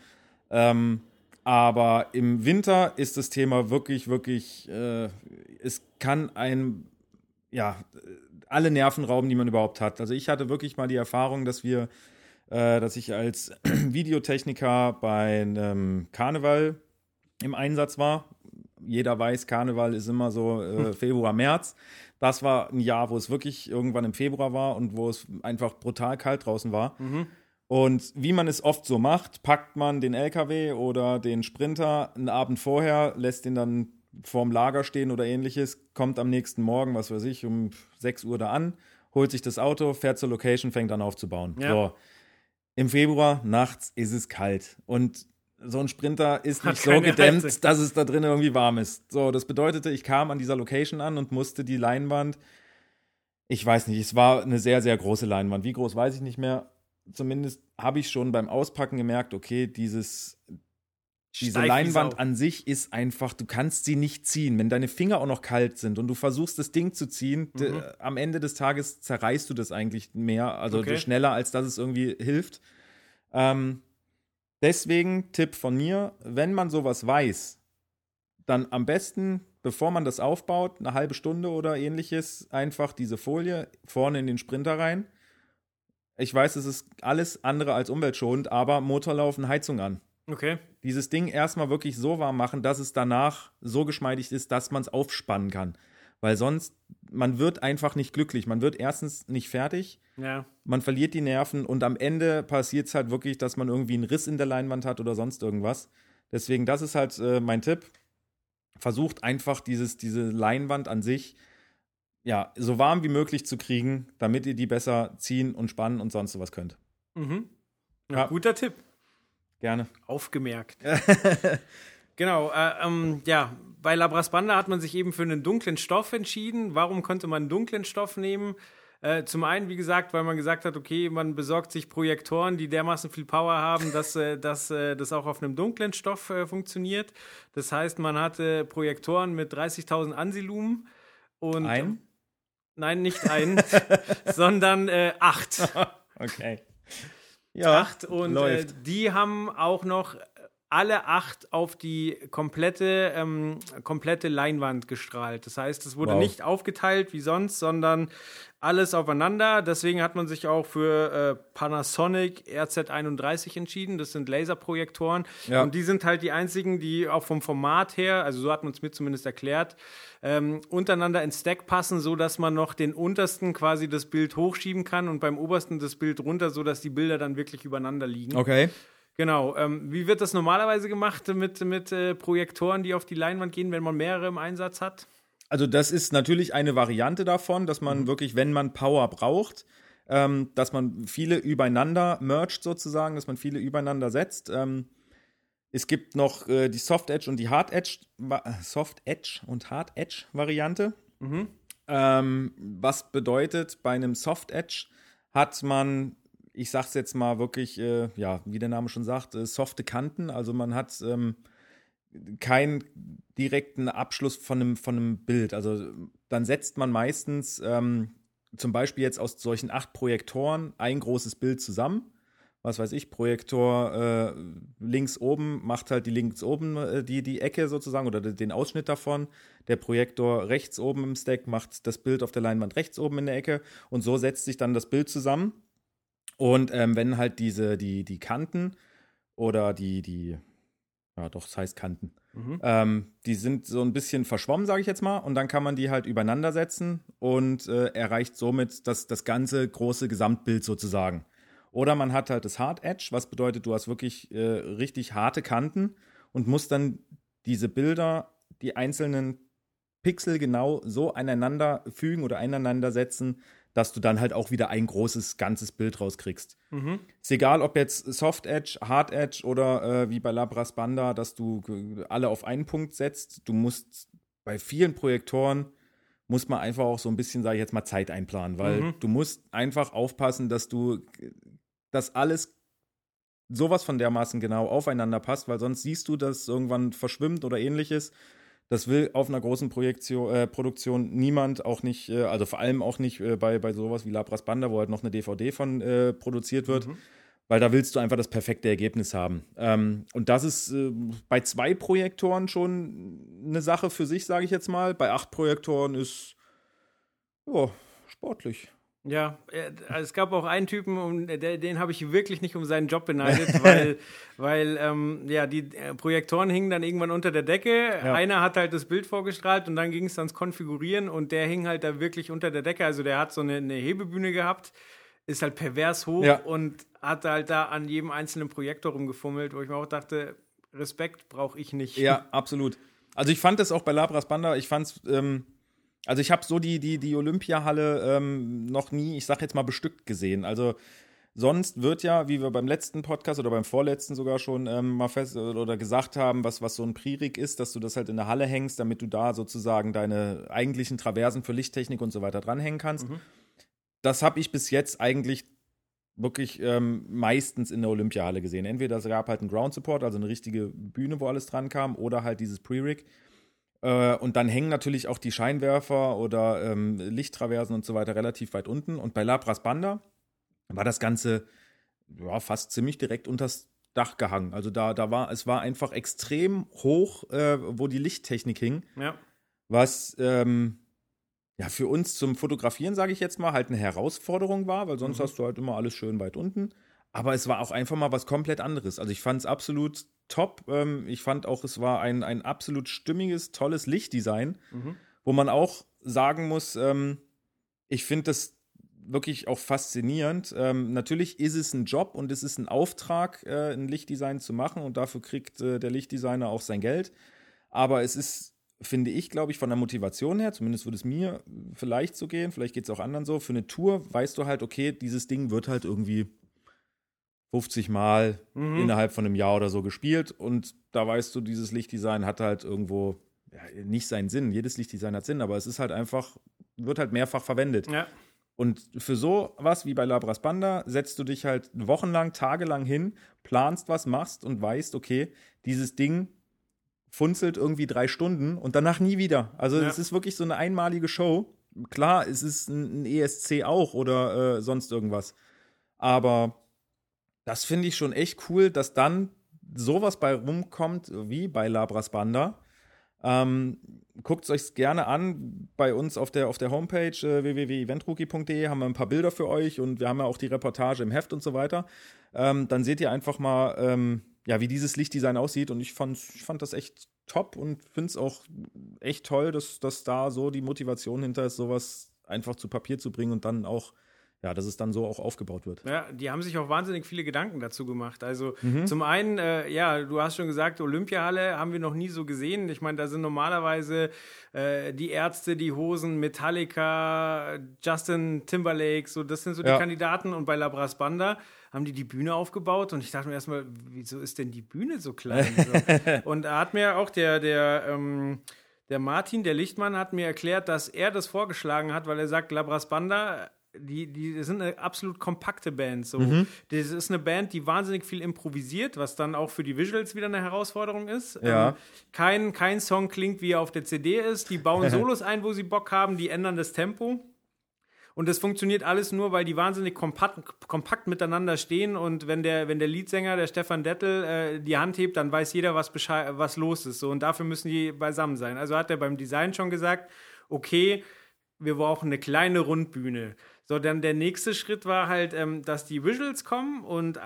Ähm, aber im Winter ist das Thema wirklich, wirklich, äh, es kann ein, ja, alle Nerven rauben, die man überhaupt hat. Also ich hatte wirklich mal die Erfahrung, dass wir, äh, dass ich als Videotechniker bei einem Karneval im Einsatz war. Jeder weiß, Karneval ist immer so äh, Februar, März. Das war ein Jahr, wo es wirklich irgendwann im Februar war und wo es einfach brutal kalt draußen war. Und wie man es oft so macht, packt man den LKW oder den Sprinter einen Abend vorher, lässt ihn dann vorm Lager stehen oder ähnliches, kommt am nächsten Morgen, was weiß ich, um 6 Uhr da an, holt sich das Auto, fährt zur Location, fängt an aufzubauen. Ja. So. Im Februar, nachts ist es kalt. Und so ein Sprinter ist Hat nicht so gedämmt, Heizung. dass es da drin irgendwie warm ist. So, das bedeutete, ich kam an dieser Location an und musste die Leinwand, ich weiß nicht, es war eine sehr, sehr große Leinwand. Wie groß weiß ich nicht mehr. Zumindest habe ich schon beim Auspacken gemerkt, okay, dieses, diese Steif Leinwand an sich ist einfach, du kannst sie nicht ziehen. Wenn deine Finger auch noch kalt sind und du versuchst, das Ding zu ziehen, Mhm. am Ende des Tages zerreißt du das eigentlich mehr, also Okay. schneller, als dass es irgendwie hilft. Ähm, deswegen Tipp von mir, wenn man sowas weiß, dann am besten, bevor man das aufbaut, eine halbe Stunde oder ähnliches, einfach diese Folie vorne in den Sprinter rein. Ich weiß, es ist alles andere als umweltschonend, aber Motorlaufen, Heizung an. Okay. Dieses Ding erstmal wirklich so warm machen, dass es danach so geschmeidig ist, dass man es aufspannen kann. Weil sonst, man wird einfach nicht glücklich. Man wird erstens nicht fertig, Ja. man verliert die Nerven und am Ende passiert es halt wirklich, dass man irgendwie einen Riss in der Leinwand hat oder sonst irgendwas. Deswegen, das ist halt äh, mein Tipp. Versucht einfach dieses, diese Leinwand an sich ja, so warm wie möglich zu kriegen, damit ihr die besser ziehen und spannen und sonst was könnt. Mhm. Ja, Ja. Guter Tipp. Gerne. Aufgemerkt. genau, äh, ähm, ja, bei Labras Banda hat man sich eben für einen dunklen Stoff entschieden. Warum konnte man einen dunklen Stoff nehmen? Äh, zum einen, wie gesagt, weil man gesagt hat, okay, man besorgt sich Projektoren, die dermaßen viel Power haben, dass, äh, dass äh, das auch auf einem dunklen Stoff äh, funktioniert. Das heißt, man hatte Projektoren mit 30.000 Ansilumen und Ein? Nein, nicht ein, sondern äh, acht. Okay. Ja, acht und äh, die haben auch noch alle acht auf die komplette, ähm, komplette Leinwand gestrahlt. Das heißt, es wurde Wow. nicht aufgeteilt wie sonst, sondern alles aufeinander. Deswegen hat man sich auch für äh, Panasonic RZ31 entschieden. Das sind Laserprojektoren. Ja. Und die sind halt die einzigen, die auch vom Format her, also so hat man es mir zumindest erklärt, ähm, untereinander ins Stack passen, so dass man noch den untersten quasi das Bild hochschieben kann und beim obersten das Bild runter, so dass die Bilder dann wirklich übereinander liegen. Okay. Genau. Ähm, wie wird das normalerweise gemacht mit, mit äh, Projektoren, die auf die Leinwand gehen, wenn man mehrere im Einsatz hat? Also das ist natürlich eine Variante davon, dass man wirklich, wenn man Power braucht, ähm, dass man viele übereinander mergt sozusagen, dass man viele übereinander setzt. Ähm, es gibt noch äh, die Soft Edge und die Hard Edge, Soft Edge und Hard Edge Variante. Ähm, was bedeutet, bei einem Soft Edge hat man, ich sag's jetzt mal wirklich, äh, ja, wie der Name schon sagt, äh, softe Kanten. Also man hat ähm, keinen direkten Abschluss von einem, von Bild. Also dann setzt man meistens ähm, zum Beispiel jetzt aus solchen acht Projektoren ein großes Bild zusammen. Was weiß ich, Projektor äh, links oben macht halt die links oben äh, die, die Ecke sozusagen oder de- den Ausschnitt davon. Der Projektor rechts oben im Stack macht das Bild auf der Leinwand rechts oben in der Ecke und so setzt sich dann das Bild zusammen. Und ähm, wenn halt diese, die, die Kanten oder die, die, ja doch, es heißt Kanten, ähm, die sind so ein bisschen verschwommen, sage ich jetzt mal, und dann kann man die halt übereinander setzen und äh, erreicht somit das, das ganze große Gesamtbild sozusagen. Oder man hat halt das Hard Edge, was bedeutet, du hast wirklich äh, richtig harte Kanten und musst dann diese Bilder, die einzelnen Pixel genau so aneinander fügen oder aneinander setzen, dass du dann halt auch wieder ein großes, ganzes Bild rauskriegst. Ist egal, ob jetzt Soft Edge, Hard Edge oder äh, wie bei Labras Banda, dass du g- alle auf einen Punkt setzt. Du musst bei vielen Projektoren muss man einfach auch so ein bisschen, sage ich jetzt mal, Zeit einplanen, weil du musst einfach aufpassen, dass du das alles sowas von dermaßen genau aufeinander passt, weil sonst siehst du, dass irgendwann verschwimmt oder ähnliches. Das will auf einer großen Projektion, äh, Produktion niemand, auch nicht, äh, also vor allem auch nicht äh, bei, bei sowas wie Labras Banda, wo halt noch eine DVD von äh, produziert wird, weil da willst du einfach das perfekte Ergebnis haben. Ähm, und das ist äh, bei zwei Projektoren schon eine Sache für sich, sage ich jetzt mal. Bei acht Projektoren ist ja, sportlich. Ja, äh, es gab auch einen Typen, um, den habe ich wirklich nicht um seinen Job beneidet, weil, weil ähm, ja, die äh, Projektoren hingen dann irgendwann unter der Decke. Einer hat halt das Bild vorgestrahlt und dann ging es ans Konfigurieren und der hing halt da wirklich unter der Decke. Also der hat so eine, eine Hebebühne gehabt, ist halt pervers hoch Ja. und hat halt da an jedem einzelnen Projektor rumgefummelt, wo ich mir auch dachte, Respekt brauche ich nicht. Ja, absolut. Also ich fand das auch bei Labras Banda, ich fand's, ähm, also ich habe so die, die, die Olympiahalle ähm, noch nie, ich sag jetzt mal, bestückt gesehen. Also sonst wird ja, wie wir beim letzten Podcast oder beim vorletzten sogar schon ähm, mal fest oder gesagt haben, was, was so ein Pririk ist, dass du das halt in der Halle hängst, damit du da sozusagen deine eigentlichen Traversen für Lichttechnik und so weiter dranhängen kannst. Das habe ich bis jetzt eigentlich wirklich ähm, meistens in der Olympiahalle gesehen. Entweder es gab halt einen Ground Support, also eine richtige Bühne, wo alles dran kam, oder halt dieses Pre-Rig. Äh, und dann hängen natürlich auch die Scheinwerfer oder ähm, Lichttraversen und so weiter relativ weit unten. Und bei Labras Banda war das Ganze ja, fast ziemlich direkt unters Dach gehangen. Also da, da war, es war einfach extrem hoch, äh, wo die Lichttechnik hing Ja. was ähm, ja für uns zum Fotografieren, sage ich jetzt mal, halt eine Herausforderung war, weil sonst hast du halt immer alles schön weit unten. Aber es war auch einfach mal was komplett anderes. Also ich fand es absolut top. Ähm, ich fand auch, es war ein, ein absolut stimmiges, tolles Lichtdesign, wo man auch sagen muss, ähm, ich finde das wirklich auch faszinierend. Ähm, natürlich ist es ein Job und es ist ein Auftrag, äh, ein Lichtdesign zu machen und dafür kriegt äh, der Lichtdesigner auch sein Geld. Aber es ist, finde ich, glaube ich, von der Motivation her, zumindest würde es mir vielleicht so gehen, vielleicht geht es auch anderen so, für eine Tour weißt du halt, okay, dieses Ding wird halt irgendwie 50 Mal Mhm. innerhalb von einem Jahr oder so gespielt und da weißt du, dieses Lichtdesign hat halt irgendwo ja, nicht seinen Sinn. Jedes Lichtdesign hat Sinn, aber es ist halt einfach, wird halt mehrfach verwendet. Ja. Und für so was wie bei Labras Banda setzt du dich halt wochenlang, tagelang hin, planst was, machst und weißt, okay, dieses Ding funzelt irgendwie drei Stunden und danach nie wieder. Also Ja. es ist wirklich so eine einmalige Show. Klar, es ist ein, ein ESC auch oder äh, sonst irgendwas. Aber das finde ich schon echt cool, dass dann sowas bei rumkommt wie bei Labras Banda. Ähm, Guckt es euch gerne an bei uns auf der, auf der Homepage äh, www.eventrookie.de haben wir ein paar Bilder für euch und wir haben ja auch die Reportage im Heft und so weiter. Ähm, dann seht ihr einfach mal, ähm, ja, wie dieses Lichtdesign aussieht und ich fand, ich fand das echt top und finde es auch echt toll, dass, dass da so die Motivation hinter ist, sowas einfach zu Papier zu bringen und dann auch, ja, dass es dann so auch aufgebaut wird. Ja, die haben sich auch wahnsinnig viele Gedanken dazu gemacht. Also Mhm. zum einen, äh, ja, du hast schon gesagt, Olympiahalle haben wir noch nie so gesehen. Ich meine, da sind normalerweise äh, die Ärzte, die Hosen, Metallica, Justin Timberlake, so das sind so Ja. die Kandidaten. Und bei Labras Banda haben die die Bühne aufgebaut und ich dachte mir erstmal, wieso ist denn die Bühne so klein? so. Und da hat mir auch der, der, ähm, der Martin, der Lichtmann, hat mir erklärt, dass er das vorgeschlagen hat, weil er sagt, Labras Banda, die, die sind eine absolut kompakte Band. So. Das ist eine Band, die wahnsinnig viel improvisiert, was dann auch für die Visuals wieder eine Herausforderung ist. Ja. Ähm, kein, kein Song klingt, wie er auf der CD ist. Die bauen Solos ein, wo sie Bock haben, die ändern das Tempo. Und das funktioniert alles nur, weil die wahnsinnig kompakt, kompakt miteinander stehen und wenn der, wenn der Leadsänger, der Stefan Dettel, äh, die Hand hebt, dann weiß jeder, was, was los ist. So, und dafür müssen die beisammen sein. Also hat er beim Design schon gesagt, okay, wir brauchen eine kleine Rundbühne. So, dann der nächste Schritt war halt, ähm, dass die Visuals kommen und äh,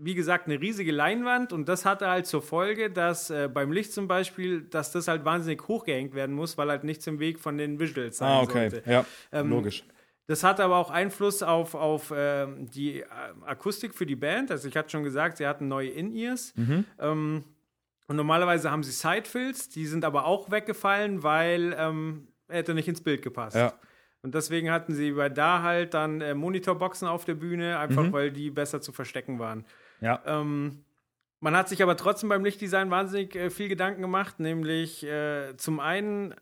wie gesagt, eine riesige Leinwand und das hatte halt zur Folge, dass äh, beim Licht zum Beispiel, dass das halt wahnsinnig hochgehängt werden muss, weil halt nichts im Weg von den Visuals sein Ah, okay. sollte. Ja, Ähm, logisch. Das hat aber auch Einfluss auf, auf ähm, die äh, Akustik für die Band. Also ich hatte schon gesagt, sie hatten neue In-Ears. Mhm. Ähm, und normalerweise haben sie Sidefills, die sind aber auch weggefallen, weil ähm, er hätte nicht ins Bild gepasst. Ja. Und deswegen hatten sie bei da halt dann äh, Monitorboxen auf der Bühne, einfach Mhm. weil die besser zu verstecken waren. Ja. Ähm, man hat sich aber trotzdem beim Lichtdesign wahnsinnig äh, viel Gedanken gemacht, nämlich äh, zum einen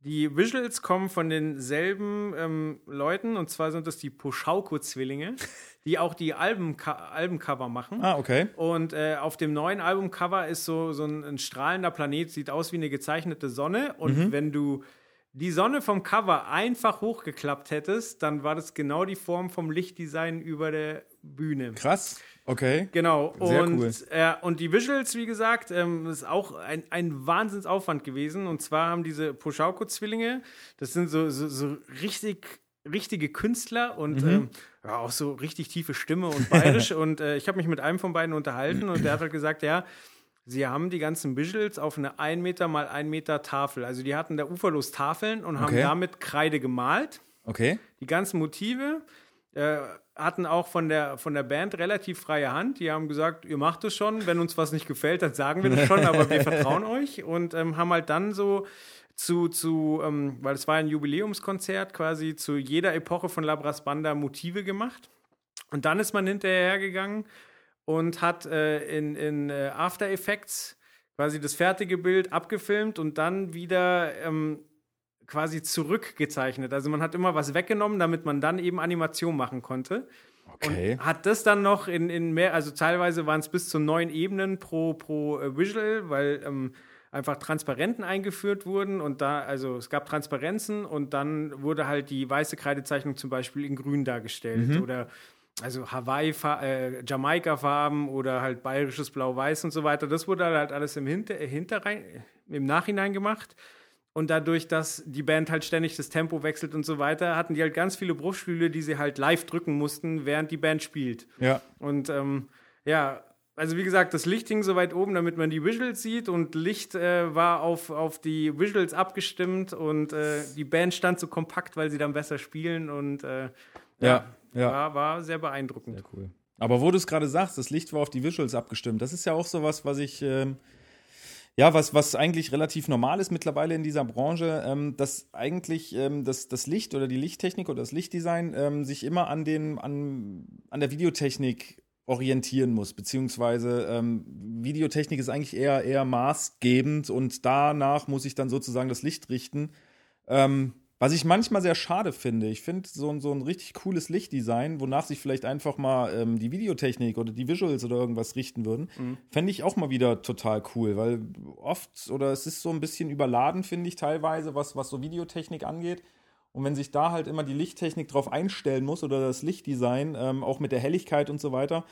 die Visuals kommen von denselben ähm, Leuten, und zwar sind das die Poschauko-Zwillinge, die auch die Albenco Albencover machen. Ah, okay. Und äh, auf dem neuen Albumcover ist so, so ein, ein strahlender Planet, sieht aus wie eine gezeichnete Sonne. Und Mhm. wenn du die Sonne vom Cover einfach hochgeklappt hättest, dann war das genau die Form vom Lichtdesign über der Bühne. Krass. Okay. Genau. Sehr und, cool. äh, und die Visuals, wie gesagt, ähm, ist auch ein, ein Wahnsinnsaufwand gewesen. Und zwar haben diese Poschauko-Zwillinge, das sind so, so, so richtig richtige Künstler und Mhm. ähm, ja, auch so richtig tiefe Stimme und bayerisch. und äh, ich habe mich mit einem von beiden unterhalten und der hat halt gesagt, ja, sie haben die ganzen Visuals auf eine 1 Meter mal 1 Meter Tafel. Also die hatten da uferlos Tafeln und haben Okay. damit Kreide gemalt Okay. die ganzen Motive äh, hatten auch von der, von der Band relativ freie Hand. Die haben gesagt, ihr macht es schon, wenn uns was nicht gefällt, dann sagen wir das schon, aber wir vertrauen euch und ähm, haben halt dann so zu, zu ähm, weil es war ein Jubiläumskonzert, quasi zu jeder Epoche von Labras Banda Motive gemacht. Und dann ist man hinterher gegangen und hat äh, in, in äh, After Effects quasi das fertige Bild abgefilmt und dann wieder ähm, quasi zurückgezeichnet. Also man hat immer was weggenommen, damit man dann eben Animation machen konnte. Okay. Und hat das dann noch in, in mehr, also teilweise waren es bis zu neun Ebenen pro, pro äh, Visual, weil ähm, einfach Transparenten eingeführt wurden und da, also es gab Transparenzen und dann wurde halt die weiße Kreidezeichnung zum Beispiel in grün dargestellt oder also Hawaii, äh, Jamaika-Farben oder halt bayerisches Blau-Weiß und so weiter. Das wurde halt alles im, Hinter, Hinterrein, im Nachhinein gemacht. Und dadurch, dass die Band halt ständig das Tempo wechselt und so weiter, hatten die halt ganz viele Bruchstühle, die sie halt live drücken mussten, während die Band spielt. Ja. Und ähm, ja, also wie gesagt, das Licht hing so weit oben, damit man die Visuals sieht und Licht äh, war auf, auf die Visuals abgestimmt und äh, die Band stand so kompakt, weil sie dann besser spielen und äh, ja, ja, War, war sehr beeindruckend. Sehr cool. Aber wo du es gerade sagst, das Licht war auf die Visuals abgestimmt, das ist ja auch sowas, was ich ähm, ja, was, was eigentlich relativ normal ist mittlerweile in dieser Branche, ähm, dass eigentlich ähm, das, das Licht oder die Lichttechnik oder das Lichtdesign ähm, sich immer an, den, an, an der Videotechnik orientieren muss, beziehungsweise ähm, Videotechnik ist eigentlich eher, eher maßgebend und danach muss ich dann sozusagen das Licht richten. Ähm, was ich manchmal sehr schade finde, ich finde so, so ein richtig cooles Lichtdesign, wonach sich vielleicht einfach mal ähm, die Videotechnik oder die Visuals oder irgendwas richten würden, mhm. fände ich auch mal wieder total cool, weil oft oder es ist so ein bisschen überladen, finde ich teilweise, was, was so Videotechnik angeht. Und wenn sich da halt immer die Lichttechnik drauf einstellen muss oder das Lichtdesign, ähm, auch mit der Helligkeit und so weiter,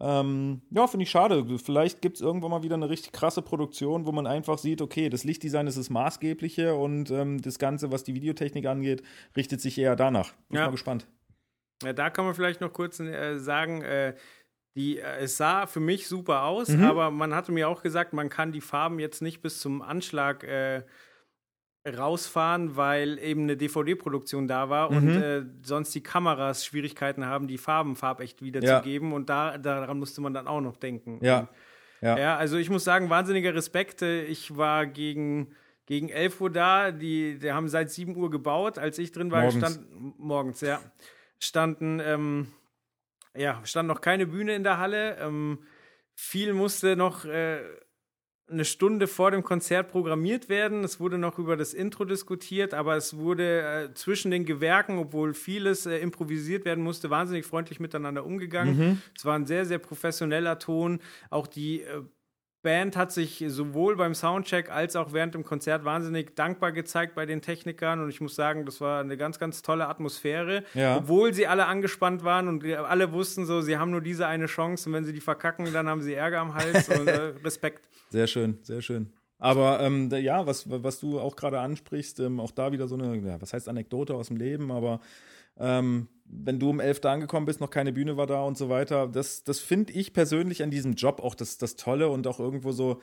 ähm, ja, finde ich schade. Vielleicht gibt es irgendwann mal wieder eine richtig krasse Produktion, wo man einfach sieht, okay, das Lichtdesign ist das Maßgebliche und ähm, das Ganze, was die Videotechnik angeht, richtet sich eher danach. Bin ja. mal gespannt. Ja, da kann man vielleicht noch kurz äh, sagen, äh, die, äh, es sah für mich super aus, mhm. aber man hatte mir auch gesagt, man kann die Farben jetzt nicht bis zum Anschlag äh, rausfahren, weil eben eine DVD-Produktion da war mhm. und äh, sonst die Kameras Schwierigkeiten haben, die Farben farbecht wiederzugeben. Ja. Und da, daran musste man dann auch noch denken. Ja. ja. Ja, also ich muss sagen, wahnsinniger Respekt. Ich war gegen, gegen 11 Uhr da. Die, die haben seit 7 Uhr gebaut. Als ich drin war, morgens, stand, morgens ja, standen, ähm, ja, stand noch keine Bühne in der Halle. Ähm, viel musste noch. Äh, eine Stunde vor dem Konzert programmiert werden. Es wurde noch über das Intro diskutiert, aber es wurde äh, zwischen den Gewerken, obwohl vieles äh, improvisiert werden musste, wahnsinnig freundlich miteinander umgegangen. Mhm. Es war ein sehr, sehr professioneller Ton. Auch die äh, Band hat sich sowohl beim Soundcheck als auch während dem Konzert wahnsinnig dankbar gezeigt bei den Technikern und ich muss sagen, das war eine ganz, ganz tolle Atmosphäre, ja. obwohl sie alle angespannt waren und alle wussten so, sie haben nur diese eine Chance und wenn sie die verkacken, dann haben sie Ärger am Hals und äh, Respekt. Sehr schön, sehr schön. Aber ähm, ja, was, was du auch gerade ansprichst, ähm, auch da wieder so eine, ja, was heißt Anekdote aus dem Leben, aber ähm, wenn du um 11 da angekommen bist, noch keine Bühne war da und so weiter. Das, das finde ich persönlich an diesem Job auch das, das Tolle und auch irgendwo so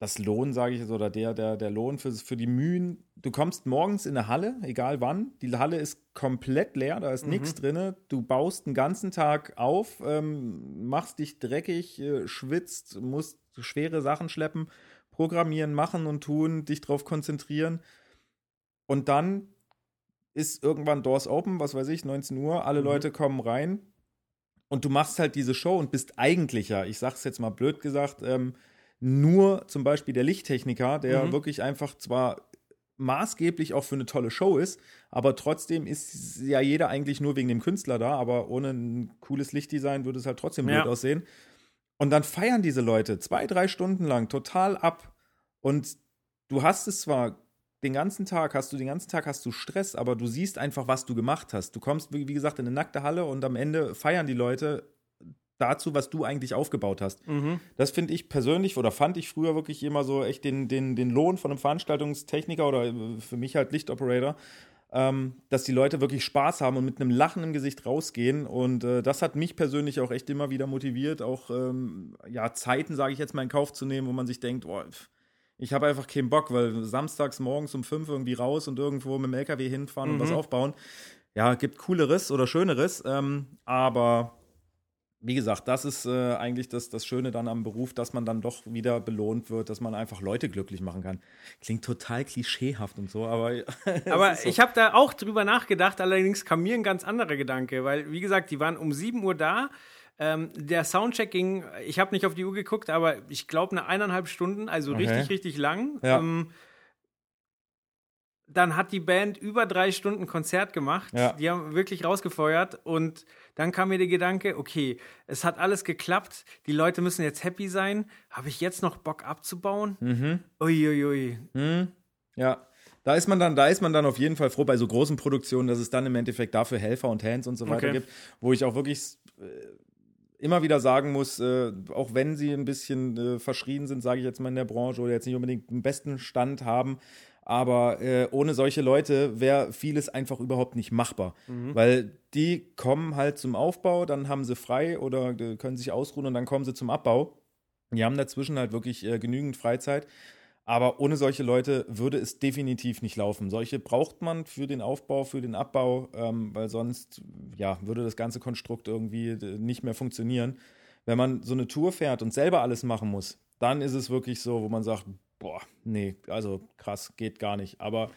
das Lohn, sage ich, oder der, der, der Lohn für, für die Mühen. Du kommst morgens in eine Halle, egal wann. Die Halle ist komplett leer, da ist mhm. nichts drin. Du baust den ganzen Tag auf, ähm, machst dich dreckig, äh, schwitzt, musst schwere Sachen schleppen, programmieren, machen und tun, dich drauf konzentrieren. Und dann ist irgendwann Doors Open, was weiß ich, 19 Uhr, alle mhm. Leute kommen rein und du machst halt diese Show und bist eigentlich ja, ich sag's jetzt mal blöd gesagt, ähm, nur zum Beispiel der Lichttechniker, der mhm. wirklich einfach zwar maßgeblich auch für eine tolle Show ist, aber trotzdem ist ja jeder eigentlich nur wegen dem Künstler da, aber ohne ein cooles Lichtdesign würde es halt trotzdem blöd ja. aussehen. Und dann feiern diese Leute zwei, drei Stunden lang total ab. Und du hast es zwar den ganzen Tag hast du, den ganzen Tag hast du Stress, aber du siehst einfach, was du gemacht hast. Du kommst, wie gesagt, in eine nackte Halle und am Ende feiern die Leute dazu, was du eigentlich aufgebaut hast. Mhm. Das finde ich persönlich oder fand ich früher wirklich immer so echt den, den, den Lohn von einem Veranstaltungstechniker oder äh, für mich halt Lichtoperator, ähm, dass die Leute wirklich Spaß haben und mit einem Lachen im Gesicht rausgehen. Und äh, das hat mich persönlich auch echt immer wieder motiviert, auch ähm, ja, Zeiten, sage ich jetzt mal, in Kauf zu nehmen, wo man sich denkt, oh, pff, ich habe einfach keinen Bock, weil samstags morgens um fünf irgendwie raus und irgendwo mit dem LKW hinfahren mhm. und was mhm. aufbauen. Ja, gibt cooleres oder schöneres, ähm, aber wie gesagt, das ist äh, eigentlich das, das Schöne dann am Beruf, dass man dann doch wieder belohnt wird, dass man einfach Leute glücklich machen kann. Klingt total klischeehaft und so, aber. aber so. ich habe da auch drüber nachgedacht, allerdings kam mir ein ganz anderer Gedanke, weil, wie gesagt, die waren um 7 Uhr da ähm, der Soundcheck ging, ich habe nicht auf die Uhr geguckt, aber ich glaube eine eineinhalb Stunden, also okay. richtig, richtig lang. Ja. Ähm, dann hat die Band über drei Stunden Konzert gemacht. Ja. Die haben wirklich rausgefeuert. Und dann kam mir der Gedanke, okay, es hat alles geklappt. Die Leute müssen jetzt happy sein. Habe ich jetzt noch Bock abzubauen? Mhm. Uiuiui. Ui, ui. mhm. Ja. Da ist man dann, da ist man dann auf jeden Fall froh bei so großen Produktionen, dass es dann im Endeffekt dafür Helfer und Hands und so weiter okay. gibt, wo ich auch wirklich äh, immer wieder sagen muss, äh, auch wenn sie ein bisschen äh, verschrien sind, sage ich jetzt mal in der Branche oder jetzt nicht unbedingt den besten Stand haben, Aber äh, ohne solche Leute wäre vieles einfach überhaupt nicht machbar. Mhm. Weil die kommen halt zum Aufbau, dann haben sie frei oder äh, können sich ausruhen und dann kommen sie zum Abbau. Die haben dazwischen halt wirklich äh, genügend Freizeit. Aber ohne solche Leute würde es definitiv nicht laufen. Solche braucht man für den Aufbau, für den Abbau, ähm, weil sonst ja, würde das ganze Konstrukt irgendwie äh, nicht mehr funktionieren. Wenn man so eine Tour fährt und selber alles machen muss, dann ist es wirklich so, wo man sagt, boah, nee, also krass, geht gar nicht. Aber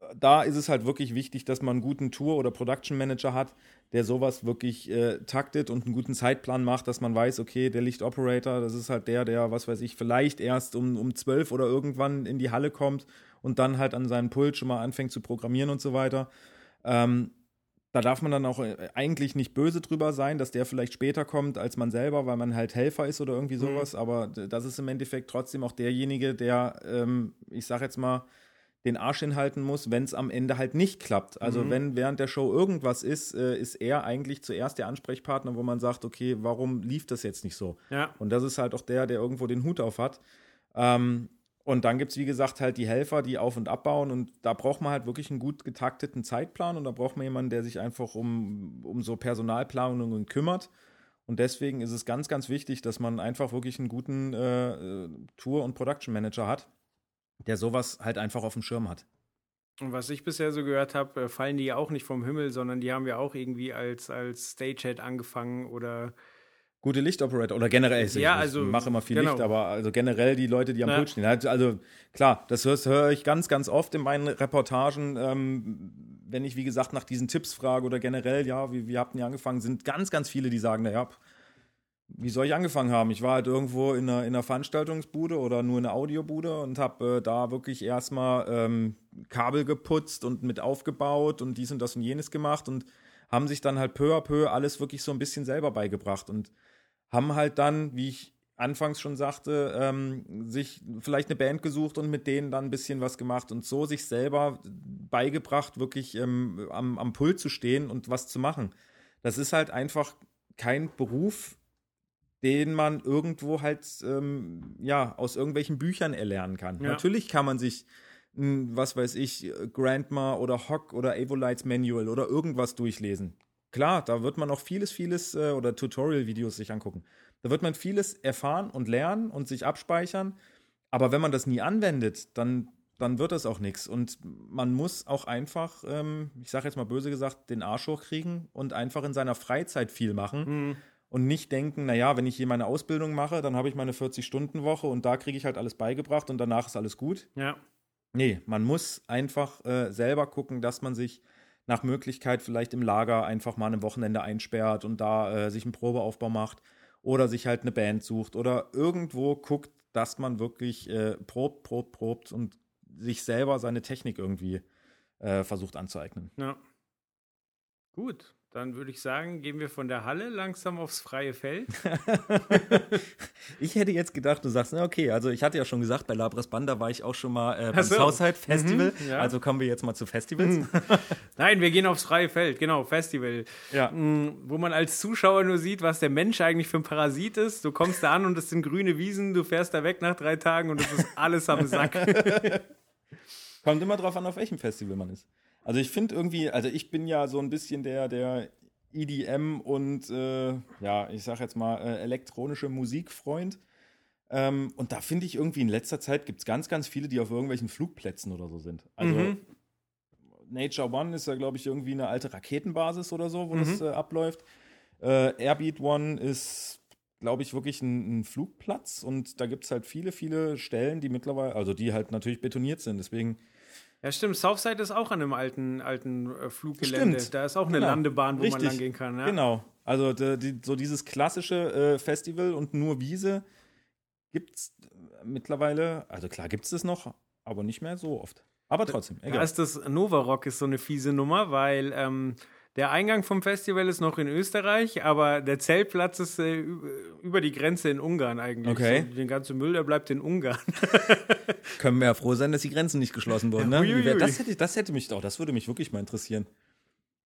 äh, da ist es halt wirklich wichtig, dass man einen guten Tour- oder Production Manager hat, der sowas wirklich äh, taktet und einen guten Zeitplan macht, dass man weiß, okay, der Licht Operator, das ist halt der, der, was weiß ich, vielleicht erst um, um 12 oder irgendwann in die Halle kommt und dann halt an seinen Pult schon mal anfängt zu programmieren und so weiter. Ähm, da darf man dann auch äh, eigentlich nicht böse drüber sein, dass der vielleicht später kommt als man selber, weil man halt Helfer ist oder irgendwie sowas. Mhm. Aber das ist im Endeffekt trotzdem auch derjenige, der, ähm, ich sag jetzt mal, den Arsch hinhalten muss, wenn es am Ende halt nicht klappt. Also mhm. wenn während der Show irgendwas ist, äh, ist er eigentlich zuerst der Ansprechpartner, wo man sagt, okay, warum lief das jetzt nicht so? Ja. Und das ist halt auch der, der irgendwo den Hut auf hat. Ähm, und dann gibt es, wie gesagt, halt die Helfer, die auf- und abbauen. Und da braucht man halt wirklich einen gut getakteten Zeitplan. Und da braucht man jemanden, der sich einfach um, um so Personalplanungen kümmert. Und deswegen ist es ganz, ganz wichtig, dass man einfach wirklich einen guten äh, Tour- und Production Manager hat der sowas halt einfach auf dem Schirm hat. Und was ich bisher so gehört habe, äh, fallen die ja auch nicht vom Himmel, sondern die haben ja auch irgendwie als, als Stagehand angefangen oder gute Lichtoperator oder generell. Ich, ja, also ich mache immer viel genau. Licht, aber also generell die Leute, die am ja. Pult stehen. Also klar, das höre ich ganz, ganz oft in meinen Reportagen, ähm, wenn ich wie gesagt nach diesen Tipps frage oder generell, ja, wie, wie habt ihr angefangen, sind ganz, ganz viele, die sagen, naja, wie soll ich angefangen haben? Ich war halt irgendwo in einer, in einer Veranstaltungsbude oder nur in einer Audiobude und habe äh, da wirklich erstmal ähm, Kabel geputzt und mit aufgebaut und dies und das und jenes gemacht und haben sich dann halt peu à peu alles wirklich so ein bisschen selber beigebracht und haben halt dann, wie ich anfangs schon sagte, ähm, sich vielleicht eine Band gesucht und mit denen dann ein bisschen was gemacht und so sich selber beigebracht, wirklich ähm, am, am Pult zu stehen und was zu machen. Das ist halt einfach kein Beruf, den man irgendwo halt ähm, ja aus irgendwelchen Büchern erlernen kann. Ja. Natürlich kann man sich was weiß ich, Grandma oder Hock oder Avolites Manual oder irgendwas durchlesen. Klar, da wird man auch vieles, vieles äh, oder Tutorial-Videos sich angucken. Da wird man vieles erfahren und lernen und sich abspeichern. Aber wenn man das nie anwendet, dann, dann wird das auch nichts. Und man muss auch einfach, ähm, ich sage jetzt mal böse gesagt, den Arsch hochkriegen und einfach in seiner Freizeit viel machen. Mhm und nicht denken, naja, wenn ich hier meine Ausbildung mache, dann habe ich meine 40-Stunden-Woche und da kriege ich halt alles beigebracht und danach ist alles gut. Ja. Nee, man muss einfach äh, selber gucken, dass man sich nach Möglichkeit vielleicht im Lager einfach mal ein Wochenende einsperrt und da äh, sich einen Probeaufbau macht oder sich halt eine Band sucht oder irgendwo guckt, dass man wirklich äh, probt, probt, probt und sich selber seine Technik irgendwie äh, versucht anzueignen. Ja. Gut. Dann würde ich sagen, gehen wir von der Halle langsam aufs freie Feld. ich hätte jetzt gedacht, du sagst, okay, also ich hatte ja schon gesagt, bei Labras Banda war ich auch schon mal äh, beim so. Southside Festival. Mhm, ja. Also kommen wir jetzt mal zu Festivals. Mhm. Nein, wir gehen aufs freie Feld, genau, Festival. Ja. Mhm, wo man als Zuschauer nur sieht, was der Mensch eigentlich für ein Parasit ist. Du kommst da an und es sind grüne Wiesen, du fährst da weg nach drei Tagen und es ist alles am Sack. Kommt immer drauf an, auf welchem Festival man ist. Also ich finde irgendwie, also ich bin ja so ein bisschen der, der EDM und äh, ja, ich sag jetzt mal äh, elektronische Musikfreund. Ähm, und da finde ich irgendwie in letzter Zeit gibt es ganz, ganz viele, die auf irgendwelchen Flugplätzen oder so sind. Also mhm. Nature One ist ja, glaube ich, irgendwie eine alte Raketenbasis oder so, wo mhm. das äh, abläuft. Äh, Airbeat One ist, glaube ich, wirklich ein, ein, Flugplatz und da gibt es halt viele, viele Stellen, die mittlerweile, also die halt natürlich betoniert sind. Deswegen ja, stimmt. Southside ist auch an einem alten, alten äh, Fluggelände. Stimmt. Da ist auch eine genau. Landebahn, wo Richtig. man lang gehen kann. Ja? Genau. Also die, die, so dieses klassische äh, Festival und nur Wiese gibt es mittlerweile, also klar gibt es das noch, aber nicht mehr so oft. Aber trotzdem, egal. Da ist das Nova Rock ist so eine fiese Nummer, weil ähm, der Eingang vom Festival ist noch in Österreich, aber der Zeltplatz ist äh, über die Grenze in Ungarn eigentlich. Okay. So, den ganzen Müll, der bleibt in Ungarn. Können wir ja froh sein, dass die Grenzen nicht geschlossen wurden. Ne? Das, hätte, das hätte mich doch, das würde mich wirklich mal interessieren.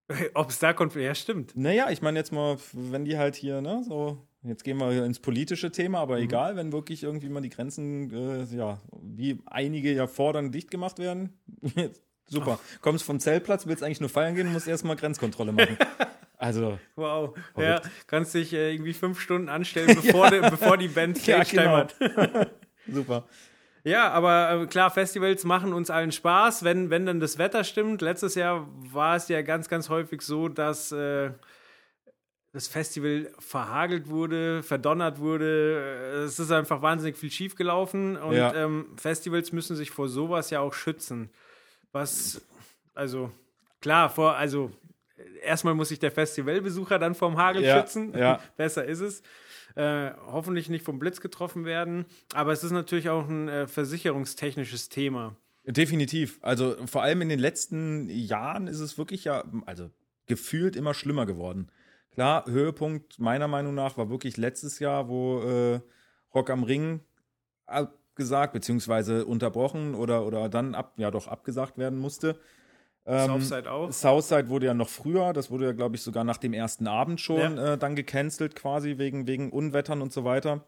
Ob es da kommt, ja, stimmt. Naja, ich meine jetzt mal, wenn die halt hier, ne, so Jetzt gehen wir ins politische Thema, aber mhm. egal, wenn wirklich irgendwie mal die Grenzen, äh, ja, wie einige ja fordern, dicht gemacht werden. Super. Ach. Kommst vom Zeltplatz, willst eigentlich nur feiern gehen, musst erstmal Grenzkontrolle machen. Also. Wow. Ja, kannst dich äh, irgendwie fünf Stunden anstellen, bevor, ja. de, bevor die Band Stage ja, genau. Super. Ja, aber äh, klar, Festivals machen uns allen Spaß, wenn, wenn dann das Wetter stimmt. Letztes Jahr war es ja ganz, ganz häufig so, dass äh, das Festival verhagelt wurde, verdonnert wurde. Es ist einfach wahnsinnig viel schiefgelaufen und ja. ähm, Festivals müssen sich vor sowas ja auch schützen. Was, also klar, vor, also erstmal muss sich der Festivalbesucher dann vom Hagel ja, schützen. Ja. Besser ist es. Äh, hoffentlich nicht vom Blitz getroffen werden. Aber es ist natürlich auch ein äh, versicherungstechnisches Thema. Definitiv. Also vor allem in den letzten Jahren ist es wirklich ja, also gefühlt immer schlimmer geworden. Klar, Höhepunkt meiner Meinung nach war wirklich letztes Jahr, wo äh, Rock am Ring abgesagt, beziehungsweise unterbrochen oder, oder dann ab, ja doch abgesagt werden musste. Ähm, Southside auch. Southside wurde ja noch früher, das wurde ja, glaube ich, sogar nach dem ersten Abend schon ja. äh, dann gecancelt, quasi wegen, wegen Unwettern und so weiter.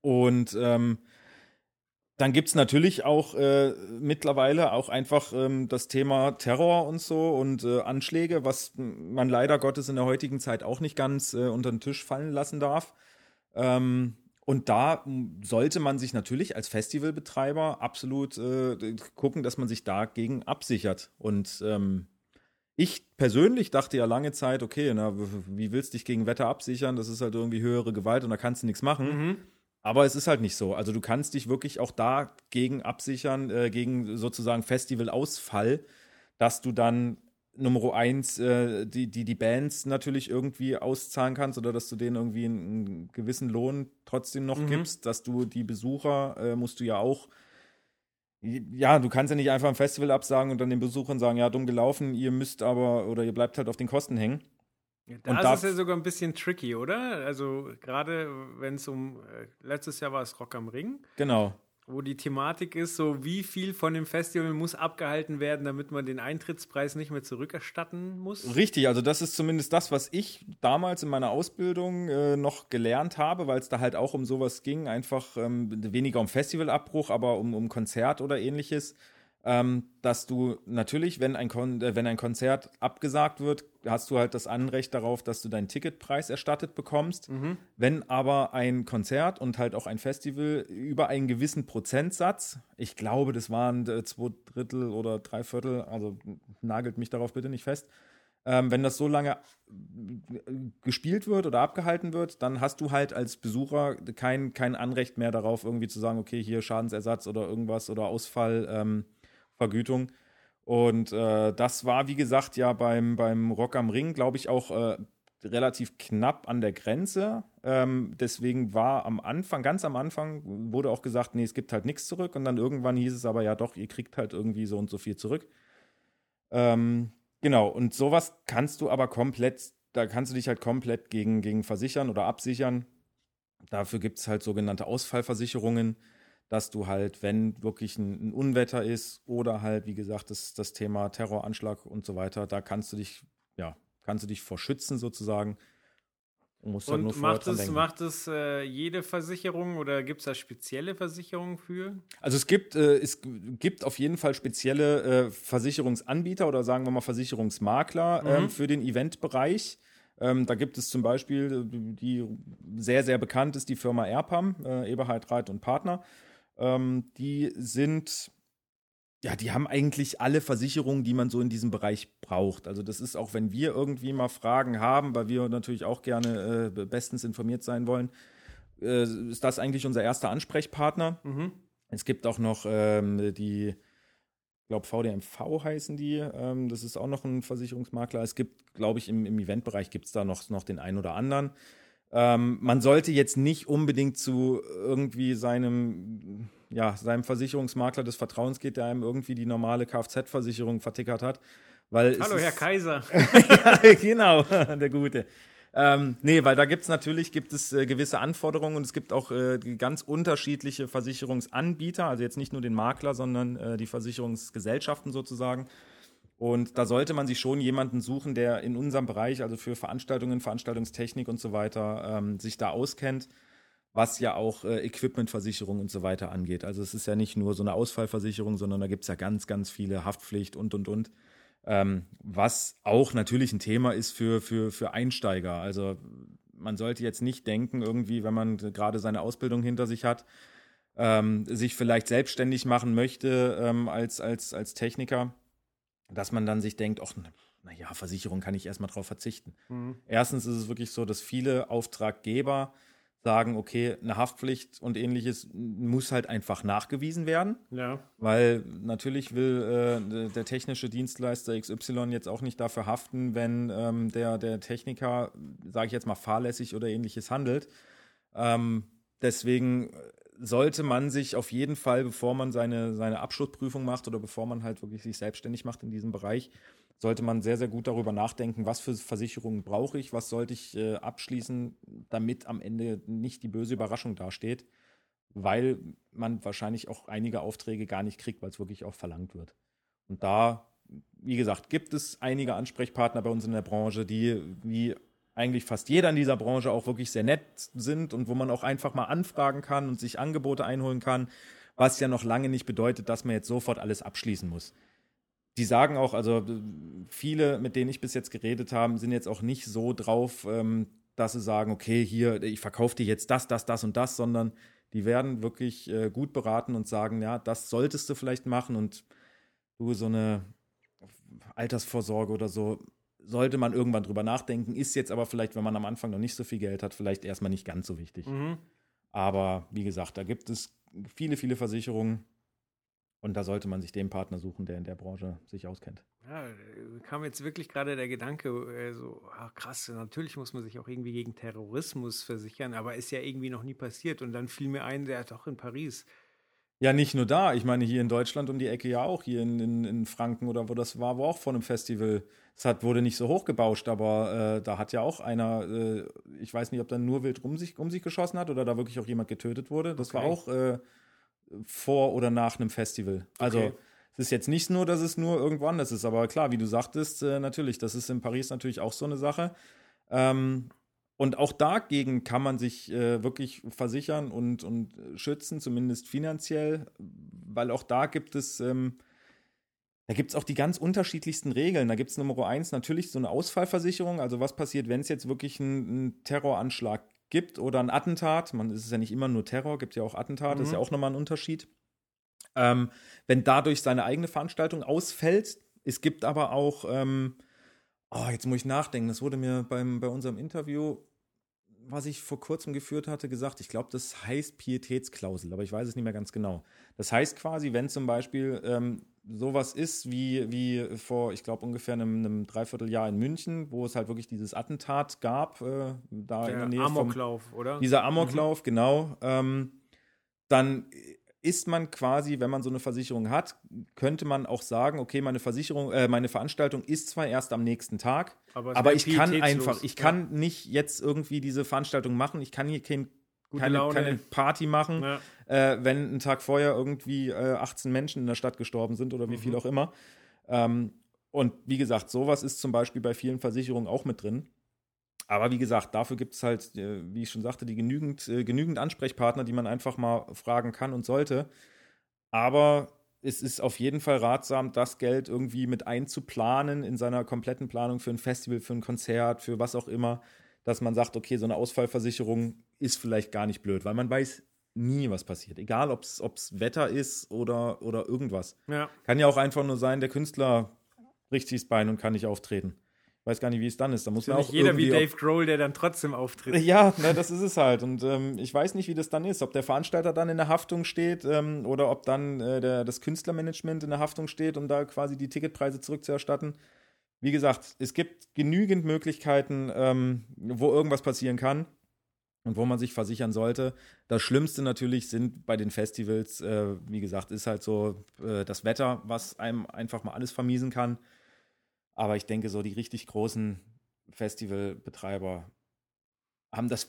Und ähm, dann gibt es natürlich auch äh, mittlerweile auch einfach ähm, das Thema Terror und so und äh, Anschläge, was man leider Gottes in der heutigen Zeit auch nicht ganz äh, unter den Tisch fallen lassen darf. Ähm, und da sollte man sich natürlich als Festivalbetreiber absolut äh, gucken, dass man sich dagegen absichert. Und ähm, ich persönlich dachte ja lange Zeit, okay, na, wie willst du dich gegen Wetter absichern? Das ist halt irgendwie höhere Gewalt und da kannst du nichts machen. Mhm. Aber es ist halt nicht so. Also du kannst dich wirklich auch dagegen absichern, äh, gegen sozusagen Festivalausfall, dass du dann Nummer eins, äh, die, die, die Bands natürlich irgendwie auszahlen kannst oder dass du denen irgendwie einen, einen gewissen Lohn trotzdem noch mhm. gibst, dass du die Besucher äh, musst du ja auch ja, du kannst ja nicht einfach ein Festival absagen und dann den Besuchern sagen, ja, dumm gelaufen, ihr müsst aber oder ihr bleibt halt auf den Kosten hängen. Ja, da und ist es ja sogar ein bisschen tricky, oder? Also gerade wenn es um äh, letztes Jahr war es Rock am Ring. Genau wo die Thematik ist, so wie viel von dem Festival muss abgehalten werden, damit man den Eintrittspreis nicht mehr zurückerstatten muss? Richtig, also das ist zumindest das, was ich damals in meiner Ausbildung äh, noch gelernt habe, weil es da halt auch um sowas ging, einfach ähm, weniger um Festivalabbruch, aber um, um Konzert oder ähnliches dass du natürlich, wenn ein, Kon äh, wenn ein Konzert abgesagt wird, hast du halt das Anrecht darauf, dass du deinen Ticketpreis erstattet bekommst. Mhm. Wenn aber ein Konzert und halt auch ein Festival über einen gewissen Prozentsatz, ich glaube, das waren äh, zwei Drittel oder drei Viertel, also nagelt mich darauf bitte nicht fest, ähm, wenn das so lange äh, gespielt wird oder abgehalten wird, dann hast du halt als Besucher kein, kein Anrecht mehr darauf, irgendwie zu sagen, okay, hier Schadensersatz oder irgendwas oder Ausfall. Ähm, Vergütung. Und äh, das war, wie gesagt, ja beim, beim Rock am Ring, glaube ich, auch äh, relativ knapp an der Grenze. Ähm, deswegen war am Anfang, ganz am Anfang, wurde auch gesagt, nee, es gibt halt nichts zurück. Und dann irgendwann hieß es aber, ja doch, ihr kriegt halt irgendwie so und so viel zurück. Ähm, genau, und sowas kannst du aber komplett, da kannst du dich halt komplett gegen, gegen versichern oder absichern. Dafür gibt es halt sogenannte Ausfallversicherungen dass du halt, wenn wirklich ein, ein, Unwetter ist oder halt, wie gesagt, das, das Thema Terroranschlag und so weiter, da kannst du dich, ja, kannst du dich vor schützen sozusagen. Musst und nur macht es, macht es äh, jede Versicherung oder gibt es da spezielle Versicherungen für? Also es gibt, äh, es gibt auf jeden Fall spezielle äh, Versicherungsanbieter oder sagen wir mal Versicherungsmakler mhm. ähm, für den Eventbereich. Ähm, da gibt es zum Beispiel, äh, die sehr, sehr bekannt ist, die Firma Airpam, äh, Eberhard Reit und Partner. Ähm, die sind, ja, die haben eigentlich alle Versicherungen, die man so in diesem Bereich braucht. Also das ist auch, wenn wir irgendwie mal Fragen haben, weil wir natürlich auch gerne äh, bestens informiert sein wollen, äh, ist das eigentlich unser erster Ansprechpartner. Mhm. Es gibt auch noch ähm, die, ich glaube, VDMV heißen die. Ähm, das ist auch noch ein Versicherungsmakler. Es gibt, glaube ich, im, im Eventbereich gibt es da noch, noch den einen oder anderen. Ähm, man sollte jetzt nicht unbedingt zu irgendwie seinem, ja, seinem Versicherungsmakler des Vertrauens geht, der einem irgendwie die normale Kfz-Versicherung vertickert hat. Weil Hallo, Herr Kaiser. ja, genau, der Gute. Ähm, nee, weil da gibt es natürlich gibt es äh, gewisse Anforderungen und es gibt auch äh, ganz unterschiedliche Versicherungsanbieter, also jetzt nicht nur den Makler, sondern äh, die Versicherungsgesellschaften sozusagen. Und da sollte man sich schon jemanden suchen, der in unserem Bereich, also für Veranstaltungen, Veranstaltungstechnik und so weiter, ähm, sich da auskennt, was ja auch äh, Equipmentversicherung und so weiter angeht. Also es ist ja nicht nur so eine Ausfallversicherung, sondern da gibt es ja ganz, ganz viele Haftpflicht und, und, und. Ähm, was auch natürlich ein Thema ist für, für, für Einsteiger. Also man sollte jetzt nicht denken, irgendwie, wenn man gerade seine Ausbildung hinter sich hat, ähm, sich vielleicht selbstständig machen möchte ähm, als, als, als Techniker, dass man dann sich denkt, ach, naja, Versicherung kann ich erstmal drauf verzichten. Mhm. Erstens ist es wirklich so, dass viele Auftraggeber sagen, okay, eine Haftpflicht und ähnliches muss halt einfach nachgewiesen werden. Ja. Weil natürlich will äh, der technische Dienstleister XY jetzt auch nicht dafür haften, wenn ähm, der, der Techniker, sage ich jetzt mal, fahrlässig oder ähnliches handelt. Ähm, deswegen sollte man sich auf jeden Fall, bevor man seine, seine Abschlussprüfung macht oder bevor man halt wirklich sich selbstständig macht in diesem Bereich, sollte man sehr, sehr gut darüber nachdenken, was für Versicherungen brauche ich, was sollte ich äh, abschließen, damit am Ende nicht die böse Überraschung dasteht, weil man wahrscheinlich auch einige Aufträge gar nicht kriegt, weil es wirklich auch verlangt wird. Und da, wie gesagt, gibt es einige Ansprechpartner bei uns in der Branche, die wie eigentlich fast jeder in dieser Branche auch wirklich sehr nett sind und wo man auch einfach mal anfragen kann und sich Angebote einholen kann, was ja noch lange nicht bedeutet, dass man jetzt sofort alles abschließen muss. Die sagen auch, also viele, mit denen ich bis jetzt geredet habe, sind jetzt auch nicht so drauf, ähm, dass sie sagen, okay, hier, ich verkaufe dir jetzt das, das, das und das, sondern die werden wirklich äh, gut beraten und sagen, ja, das solltest du vielleicht machen und du so eine Altersvorsorge oder so sollte man irgendwann drüber nachdenken, ist jetzt aber vielleicht, wenn man am Anfang noch nicht so viel Geld hat, vielleicht erstmal nicht ganz so wichtig. Mhm. Aber wie gesagt, da gibt es viele, viele Versicherungen, und da sollte man sich den Partner suchen, der in der Branche sich auskennt. Ja, kam jetzt wirklich gerade der Gedanke, äh, so ach krass, natürlich muss man sich auch irgendwie gegen Terrorismus versichern, aber ist ja irgendwie noch nie passiert. Und dann fiel mir ein, der hat doch in Paris. Ja, nicht nur da. Ich meine, hier in Deutschland um die Ecke ja auch, hier in, in, in Franken oder wo das war, wo auch vor einem Festival. Es hat, wurde nicht so hochgebauscht, aber äh, da hat ja auch einer, äh, ich weiß nicht, ob da nur wild um sich, um sich geschossen hat oder da wirklich auch jemand getötet wurde. Das okay. war auch äh, vor oder nach einem Festival. Also okay. es ist jetzt nicht nur, dass es nur irgendwo anders ist, aber klar, wie du sagtest, äh, natürlich, das ist in Paris natürlich auch so eine Sache. Ähm, und auch dagegen kann man sich äh, wirklich versichern und, und schützen, zumindest finanziell, weil auch da gibt es, ähm, da gibt es auch die ganz unterschiedlichsten Regeln. Da gibt es Nummer eins natürlich so eine Ausfallversicherung. Also was passiert, wenn es jetzt wirklich einen Terroranschlag gibt oder ein Attentat, man ist es ja nicht immer nur Terror, gibt ja auch Attentate, mhm. ist ja auch nochmal ein Unterschied. Ähm, wenn dadurch seine eigene Veranstaltung ausfällt, es gibt aber auch, ähm, oh, jetzt muss ich nachdenken, das wurde mir beim, bei unserem Interview, was ich vor kurzem geführt hatte, gesagt, ich glaube, das heißt Pietätsklausel, aber ich weiß es nicht mehr ganz genau. Das heißt quasi, wenn zum Beispiel ähm, sowas ist wie, wie vor, ich glaube, ungefähr einem, einem Dreivierteljahr in München, wo es halt wirklich dieses Attentat gab, äh, da der in der Nähe. Amoklauf, vom, oder? Dieser Amoklauf, mhm. genau. Ähm, dann ist man quasi, wenn man so eine Versicherung hat, könnte man auch sagen, okay, meine Versicherung, äh, meine Veranstaltung ist zwar erst am nächsten Tag, aber, aber ich kann einfach, ich kann ja. nicht jetzt irgendwie diese Veranstaltung machen, ich kann hier kein keine, keine, Party machen, ja. äh, wenn einen Tag vorher irgendwie äh, 18 Menschen in der Stadt gestorben sind oder wie mhm. viel auch immer. Ähm, und wie gesagt, sowas ist zum Beispiel bei vielen Versicherungen auch mit drin. Aber wie gesagt, dafür gibt es halt, äh, wie ich schon sagte, die genügend, äh, genügend Ansprechpartner, die man einfach mal fragen kann und sollte. Aber es ist auf jeden Fall ratsam, das Geld irgendwie mit einzuplanen in seiner kompletten Planung für ein Festival, für ein Konzert, für was auch immer dass man sagt, okay, so eine Ausfallversicherung ist vielleicht gar nicht blöd, weil man weiß nie, was passiert. Egal, ob es Wetter ist oder, oder irgendwas. Ja. Kann ja auch einfach nur sein, der Künstler bricht sich das Bein und kann nicht auftreten. Ich weiß gar nicht, wie es dann ist. Da muss man auch nicht jeder wie Dave Grohl, der dann trotzdem auftritt. Ja, ne, das ist es halt. Und ähm, ich weiß nicht, wie das dann ist. Ob der Veranstalter dann in der Haftung steht ähm, oder ob dann äh, der, das Künstlermanagement in der Haftung steht, um da quasi die Ticketpreise zurückzuerstatten wie gesagt, es gibt genügend Möglichkeiten, ähm, wo irgendwas passieren kann und wo man sich versichern sollte. Das Schlimmste natürlich sind bei den Festivals, äh, wie gesagt, ist halt so äh, das Wetter, was einem einfach mal alles vermiesen kann. Aber ich denke, so die richtig großen Festivalbetreiber haben das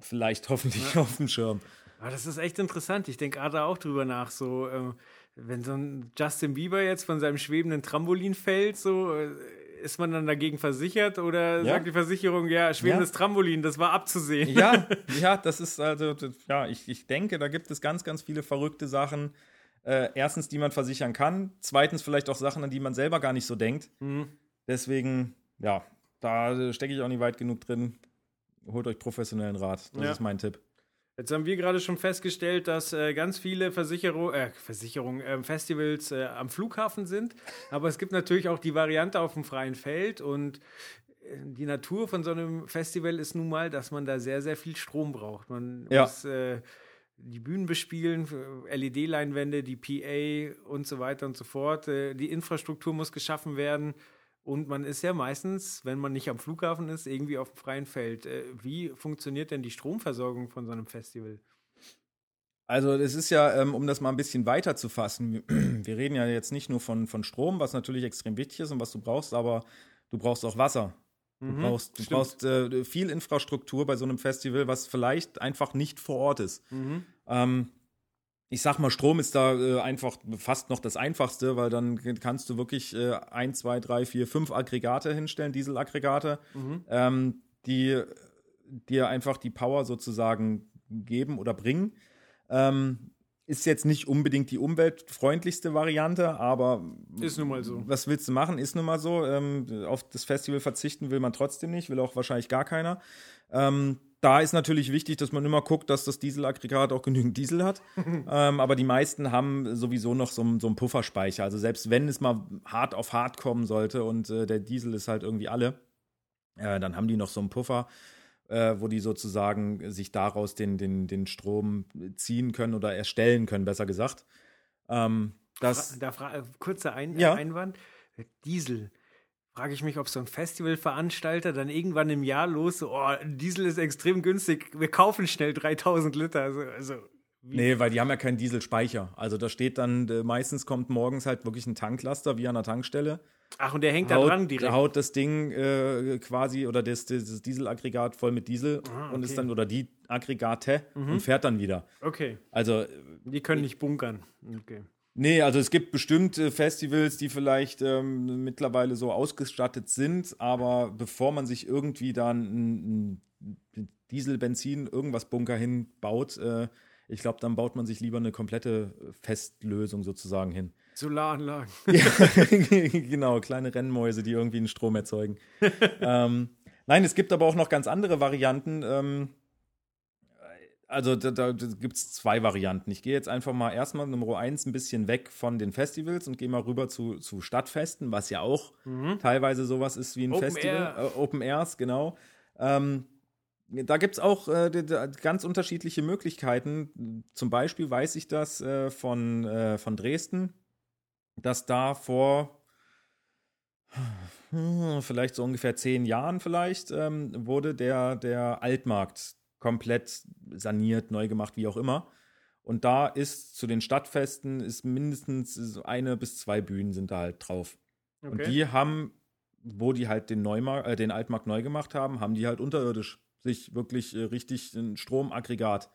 vielleicht hoffentlich ja. auf dem Schirm. Aber das ist echt interessant. Ich denke gerade auch drüber nach. So, ähm, wenn so ein Justin Bieber jetzt von seinem schwebenden Trampolin fällt, so äh, ist man dann dagegen versichert oder Ja. sagt die Versicherung, ja, schwebendes Ja. Trampolin, das war abzusehen. Ja, ja, das ist also, ja, ich, ich denke, da gibt es ganz, ganz viele verrückte Sachen. Äh, erstens, die man versichern kann. Zweitens, vielleicht auch Sachen, an die man selber gar nicht so denkt. Mhm. Deswegen, ja, da stecke ich auch nicht weit genug drin. Holt euch professionellen Rat. Das Ja. ist mein Tipp. Jetzt haben wir gerade schon festgestellt, dass äh, ganz viele Versicherung, äh, Versicherungen, äh, Festivals äh, am Flughafen sind. Aber es gibt natürlich auch die Variante auf dem freien Feld. Und äh, die Natur von so einem Festival ist nun mal, dass man da sehr, sehr viel Strom braucht. Man Ja. muss äh, die Bühnen bespielen, äh, LED-Leinwände, die PA und so weiter und so fort. Die Infrastruktur muss geschaffen werden. Und man ist ja meistens, wenn man nicht am Flughafen ist, irgendwie auf dem freien Feld. Äh, Wie funktioniert denn die Stromversorgung von so einem Festival? Also, es ist ja, ähm, um das mal ein bisschen weiter zu fassen, wir reden ja jetzt nicht nur von, von Strom, was natürlich extrem wichtig ist und was du brauchst, aber du brauchst auch Wasser. Du Mhm, brauchst, du brauchst äh, viel Infrastruktur bei so einem Festival, was vielleicht einfach nicht vor Ort ist. Mhm. Ähm, ich sag mal, Strom ist da äh, einfach fast noch das Einfachste, weil dann kannst du wirklich äh, ein, zwei, drei, vier, fünf Aggregate hinstellen, Dieselaggregate, Mhm. ähm, die dir einfach die Power sozusagen geben oder bringen. Ähm, ist jetzt nicht unbedingt die umweltfreundlichste Variante, aber Ist nun mal so. was willst du machen? Ist nun mal so. Ähm, auf das Festival verzichten will man trotzdem nicht, will auch wahrscheinlich gar keiner. Ähm, da ist natürlich wichtig, dass man immer guckt, dass das Dieselaggregat auch genügend Diesel hat. ähm, aber die meisten haben sowieso noch so, einen- so einen Pufferspeicher. Also selbst wenn es mal hart auf hart kommen sollte und äh, der Diesel ist halt irgendwie alle, äh, dann haben die noch so einen Puffer, äh, wo die sozusagen sich daraus den, den, den Strom ziehen können oder erstellen können, besser gesagt. Ähm, das, Da fra äh, kurzer Ein Ja. Einwand. Diesel. Frage ich mich, ob so ein Festivalveranstalter dann irgendwann im Jahr los, so, oh, Diesel ist extrem günstig, wir kaufen schnell 3000 Liter. Also, also wie- Nee, weil die haben ja keinen Dieselspeicher. Also da steht dann, äh, meistens kommt morgens halt wirklich ein Tanklaster wie an der Tankstelle. Ach, und der hängt da Haut, dran direkt. haut das Ding äh, quasi oder das, das Dieselaggregat voll mit Diesel Ah, und ist okay. dann oder die Aggregate und fährt dann wieder. Okay, Also die können nicht bunkern. Okay. Nee, also es gibt bestimmt äh, Festivals, die vielleicht ähm, mittlerweile so ausgestattet sind, aber bevor man sich irgendwie dann ein, Diesel, Benzin, irgendwas Bunker hinbaut, äh, ich glaube, dann baut man sich lieber eine komplette Festlösung sozusagen hin. Solaranlagen. genau, kleine Rennmäuse, die irgendwie einen Strom erzeugen. ähm, nein, es gibt aber auch noch ganz andere Varianten. Ähm, also da, da gibt es zwei Varianten. Ich gehe jetzt einfach mal erstmal Nummer eins ein bisschen weg von den Festivals und gehe mal rüber zu, zu Stadtfesten, was ja auch teilweise sowas ist wie ein Mhm. Open Festival. Air. Äh, Open Airs, genau. Ähm, da gibt es auch äh, ganz unterschiedliche Möglichkeiten. Zum Beispiel weiß ich das äh, von, äh, von Dresden, dass da vor hm, vielleicht so ungefähr zehn Jahren vielleicht ähm, wurde der, der Altmarkt komplett saniert, neu gemacht, wie auch immer. Und da ist zu den Stadtfesten ist mindestens eine bis zwei Bühnen sind da halt drauf. Und Okay. die haben, wo die halt den, Neumarkt, äh, den Altmarkt neu gemacht haben, haben die halt unterirdisch sich wirklich äh, richtig ein Stromaggregat,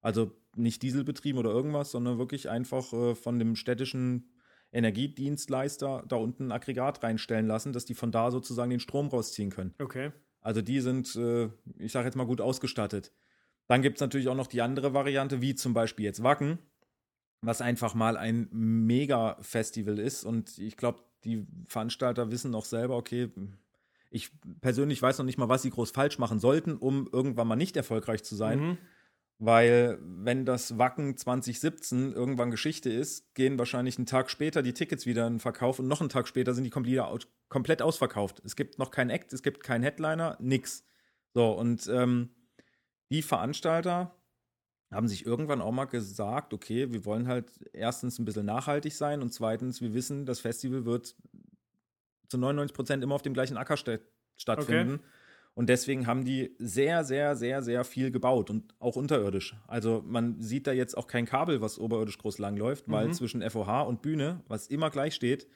also nicht Dieselbetrieben oder irgendwas, sondern wirklich einfach äh, von dem städtischen Energiedienstleister da unten ein Aggregat reinstellen lassen, dass die von da sozusagen den Strom rausziehen können. Okay. Also die sind, äh, ich sage jetzt mal, gut ausgestattet. Dann gibt es natürlich auch noch die andere Variante, wie zum Beispiel jetzt Wacken, was einfach mal ein Mega-Festival ist. Und ich glaube, die Veranstalter wissen auch selber, okay, ich persönlich weiß noch nicht mal, was sie groß falsch machen sollten, um irgendwann mal nicht erfolgreich zu sein. Mhm. Weil, wenn das Wacken 2017 irgendwann Geschichte ist, gehen wahrscheinlich einen Tag später die Tickets wieder in den Verkauf und noch einen Tag später sind die komplett, aus, komplett ausverkauft. Es gibt noch keinen Act, es gibt keinen Headliner, nix. So, und ähm, die Veranstalter haben sich irgendwann auch mal gesagt, okay, wir wollen halt erstens ein bisschen nachhaltig sein und zweitens, wir wissen, das Festival wird zu 99 Prozent immer auf dem gleichen Acker sta- stattfinden. Und deswegen haben die sehr, sehr, sehr, sehr viel gebaut und auch unterirdisch. Also man sieht da jetzt auch kein Kabel, was oberirdisch groß lang läuft, weil Mhm. zwischen FOH und Bühne, was immer gleich steht,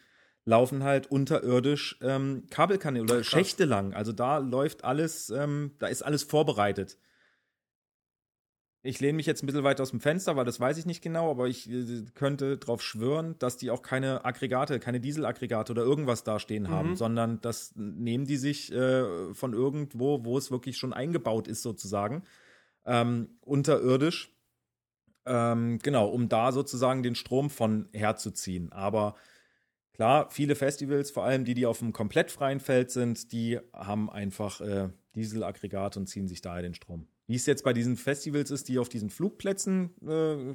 laufen halt unterirdisch ähm, Kabelkanäle oder. Schächte lang. Also da läuft alles, ähm, da ist alles vorbereitet. Ich lehne mich jetzt ein bisschen weit aus dem Fenster, weil das weiß ich nicht genau, aber ich äh, könnte darauf schwören, dass die auch keine Aggregate, keine Dieselaggregate oder irgendwas da stehen haben, Mhm. sondern das nehmen die sich äh, von irgendwo, wo es wirklich schon eingebaut ist, sozusagen, ähm, unterirdisch. Ähm, genau, um da sozusagen den Strom von herzuziehen. Aber klar, viele Festivals, vor allem die, die auf einem komplett freien Feld sind, die haben einfach äh, Dieselaggregate und ziehen sich daher den Strom. Wie es jetzt bei diesen Festivals ist, die auf diesen Flugplätzen äh,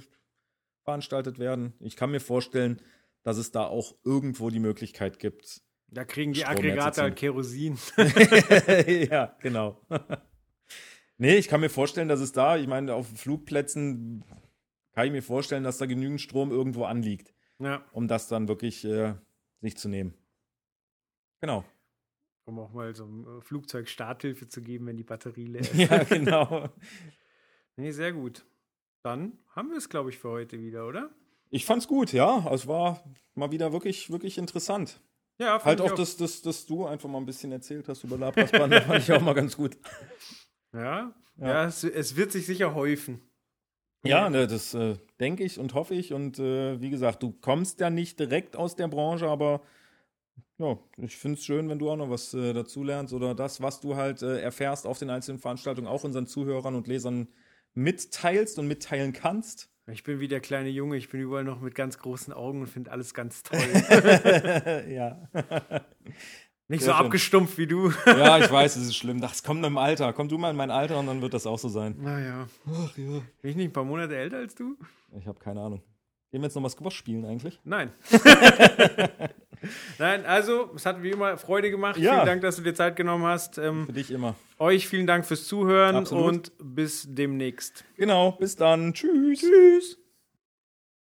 veranstaltet werden, ich kann mir vorstellen, dass es da auch irgendwo die Möglichkeit gibt. Da kriegen die Aggregate halt. Kerosin. ja, genau. nee, ich kann mir vorstellen, dass es da, ich meine, auf Flugplätzen kann ich mir vorstellen, dass da genügend Strom irgendwo anliegt, ja, um das dann wirklich äh, sich zu nehmen. Genau. Um auch mal so einem äh, Flugzeug Starthilfe zu geben, wenn die Batterie leer ist. Ja, genau. Nee, sehr gut. Dann haben wir es, glaube ich, für heute wieder, oder? Ich fand's gut, ja. Es war mal wieder wirklich, wirklich interessant. Ja, fand Halt ich auch, dass, dass, dass du einfach mal ein bisschen erzählt hast über Labrasband, das fand ich auch mal ganz gut. Ja, ja. Ja. es, es wird sich sicher häufen. Ja, ne, das äh, denke ich und hoffe ich. Und äh, wie gesagt, du kommst ja nicht direkt aus der Branche, aber ja, ich finde es schön, wenn du auch noch was äh, dazulernst oder das, was du halt äh, erfährst auf den einzelnen Veranstaltungen, auch unseren Zuhörern und Lesern mitteilst und mitteilen kannst. Ich bin wie der kleine Junge, ich bin überall noch mit ganz großen Augen und finde alles ganz toll. ja. Nicht Sehr so schön. abgestumpft wie du. ja, ich weiß, es ist schlimm. Das kommt im Alter. Komm du mal in mein Alter und dann wird das auch so sein. Naja. Ach ja. Bin ich nicht ein paar Monate älter als du? Ich habe keine Ahnung. Gehen wir jetzt noch mal Squash spielen eigentlich? Nein. Nein, also, es hat wie immer Freude gemacht. Ja. Vielen Dank, dass du dir Zeit genommen hast. Ähm, Für dich immer. euch vielen Dank fürs Zuhören Absolut. und bis demnächst. Genau, bis dann. Tschüss. Tschüss.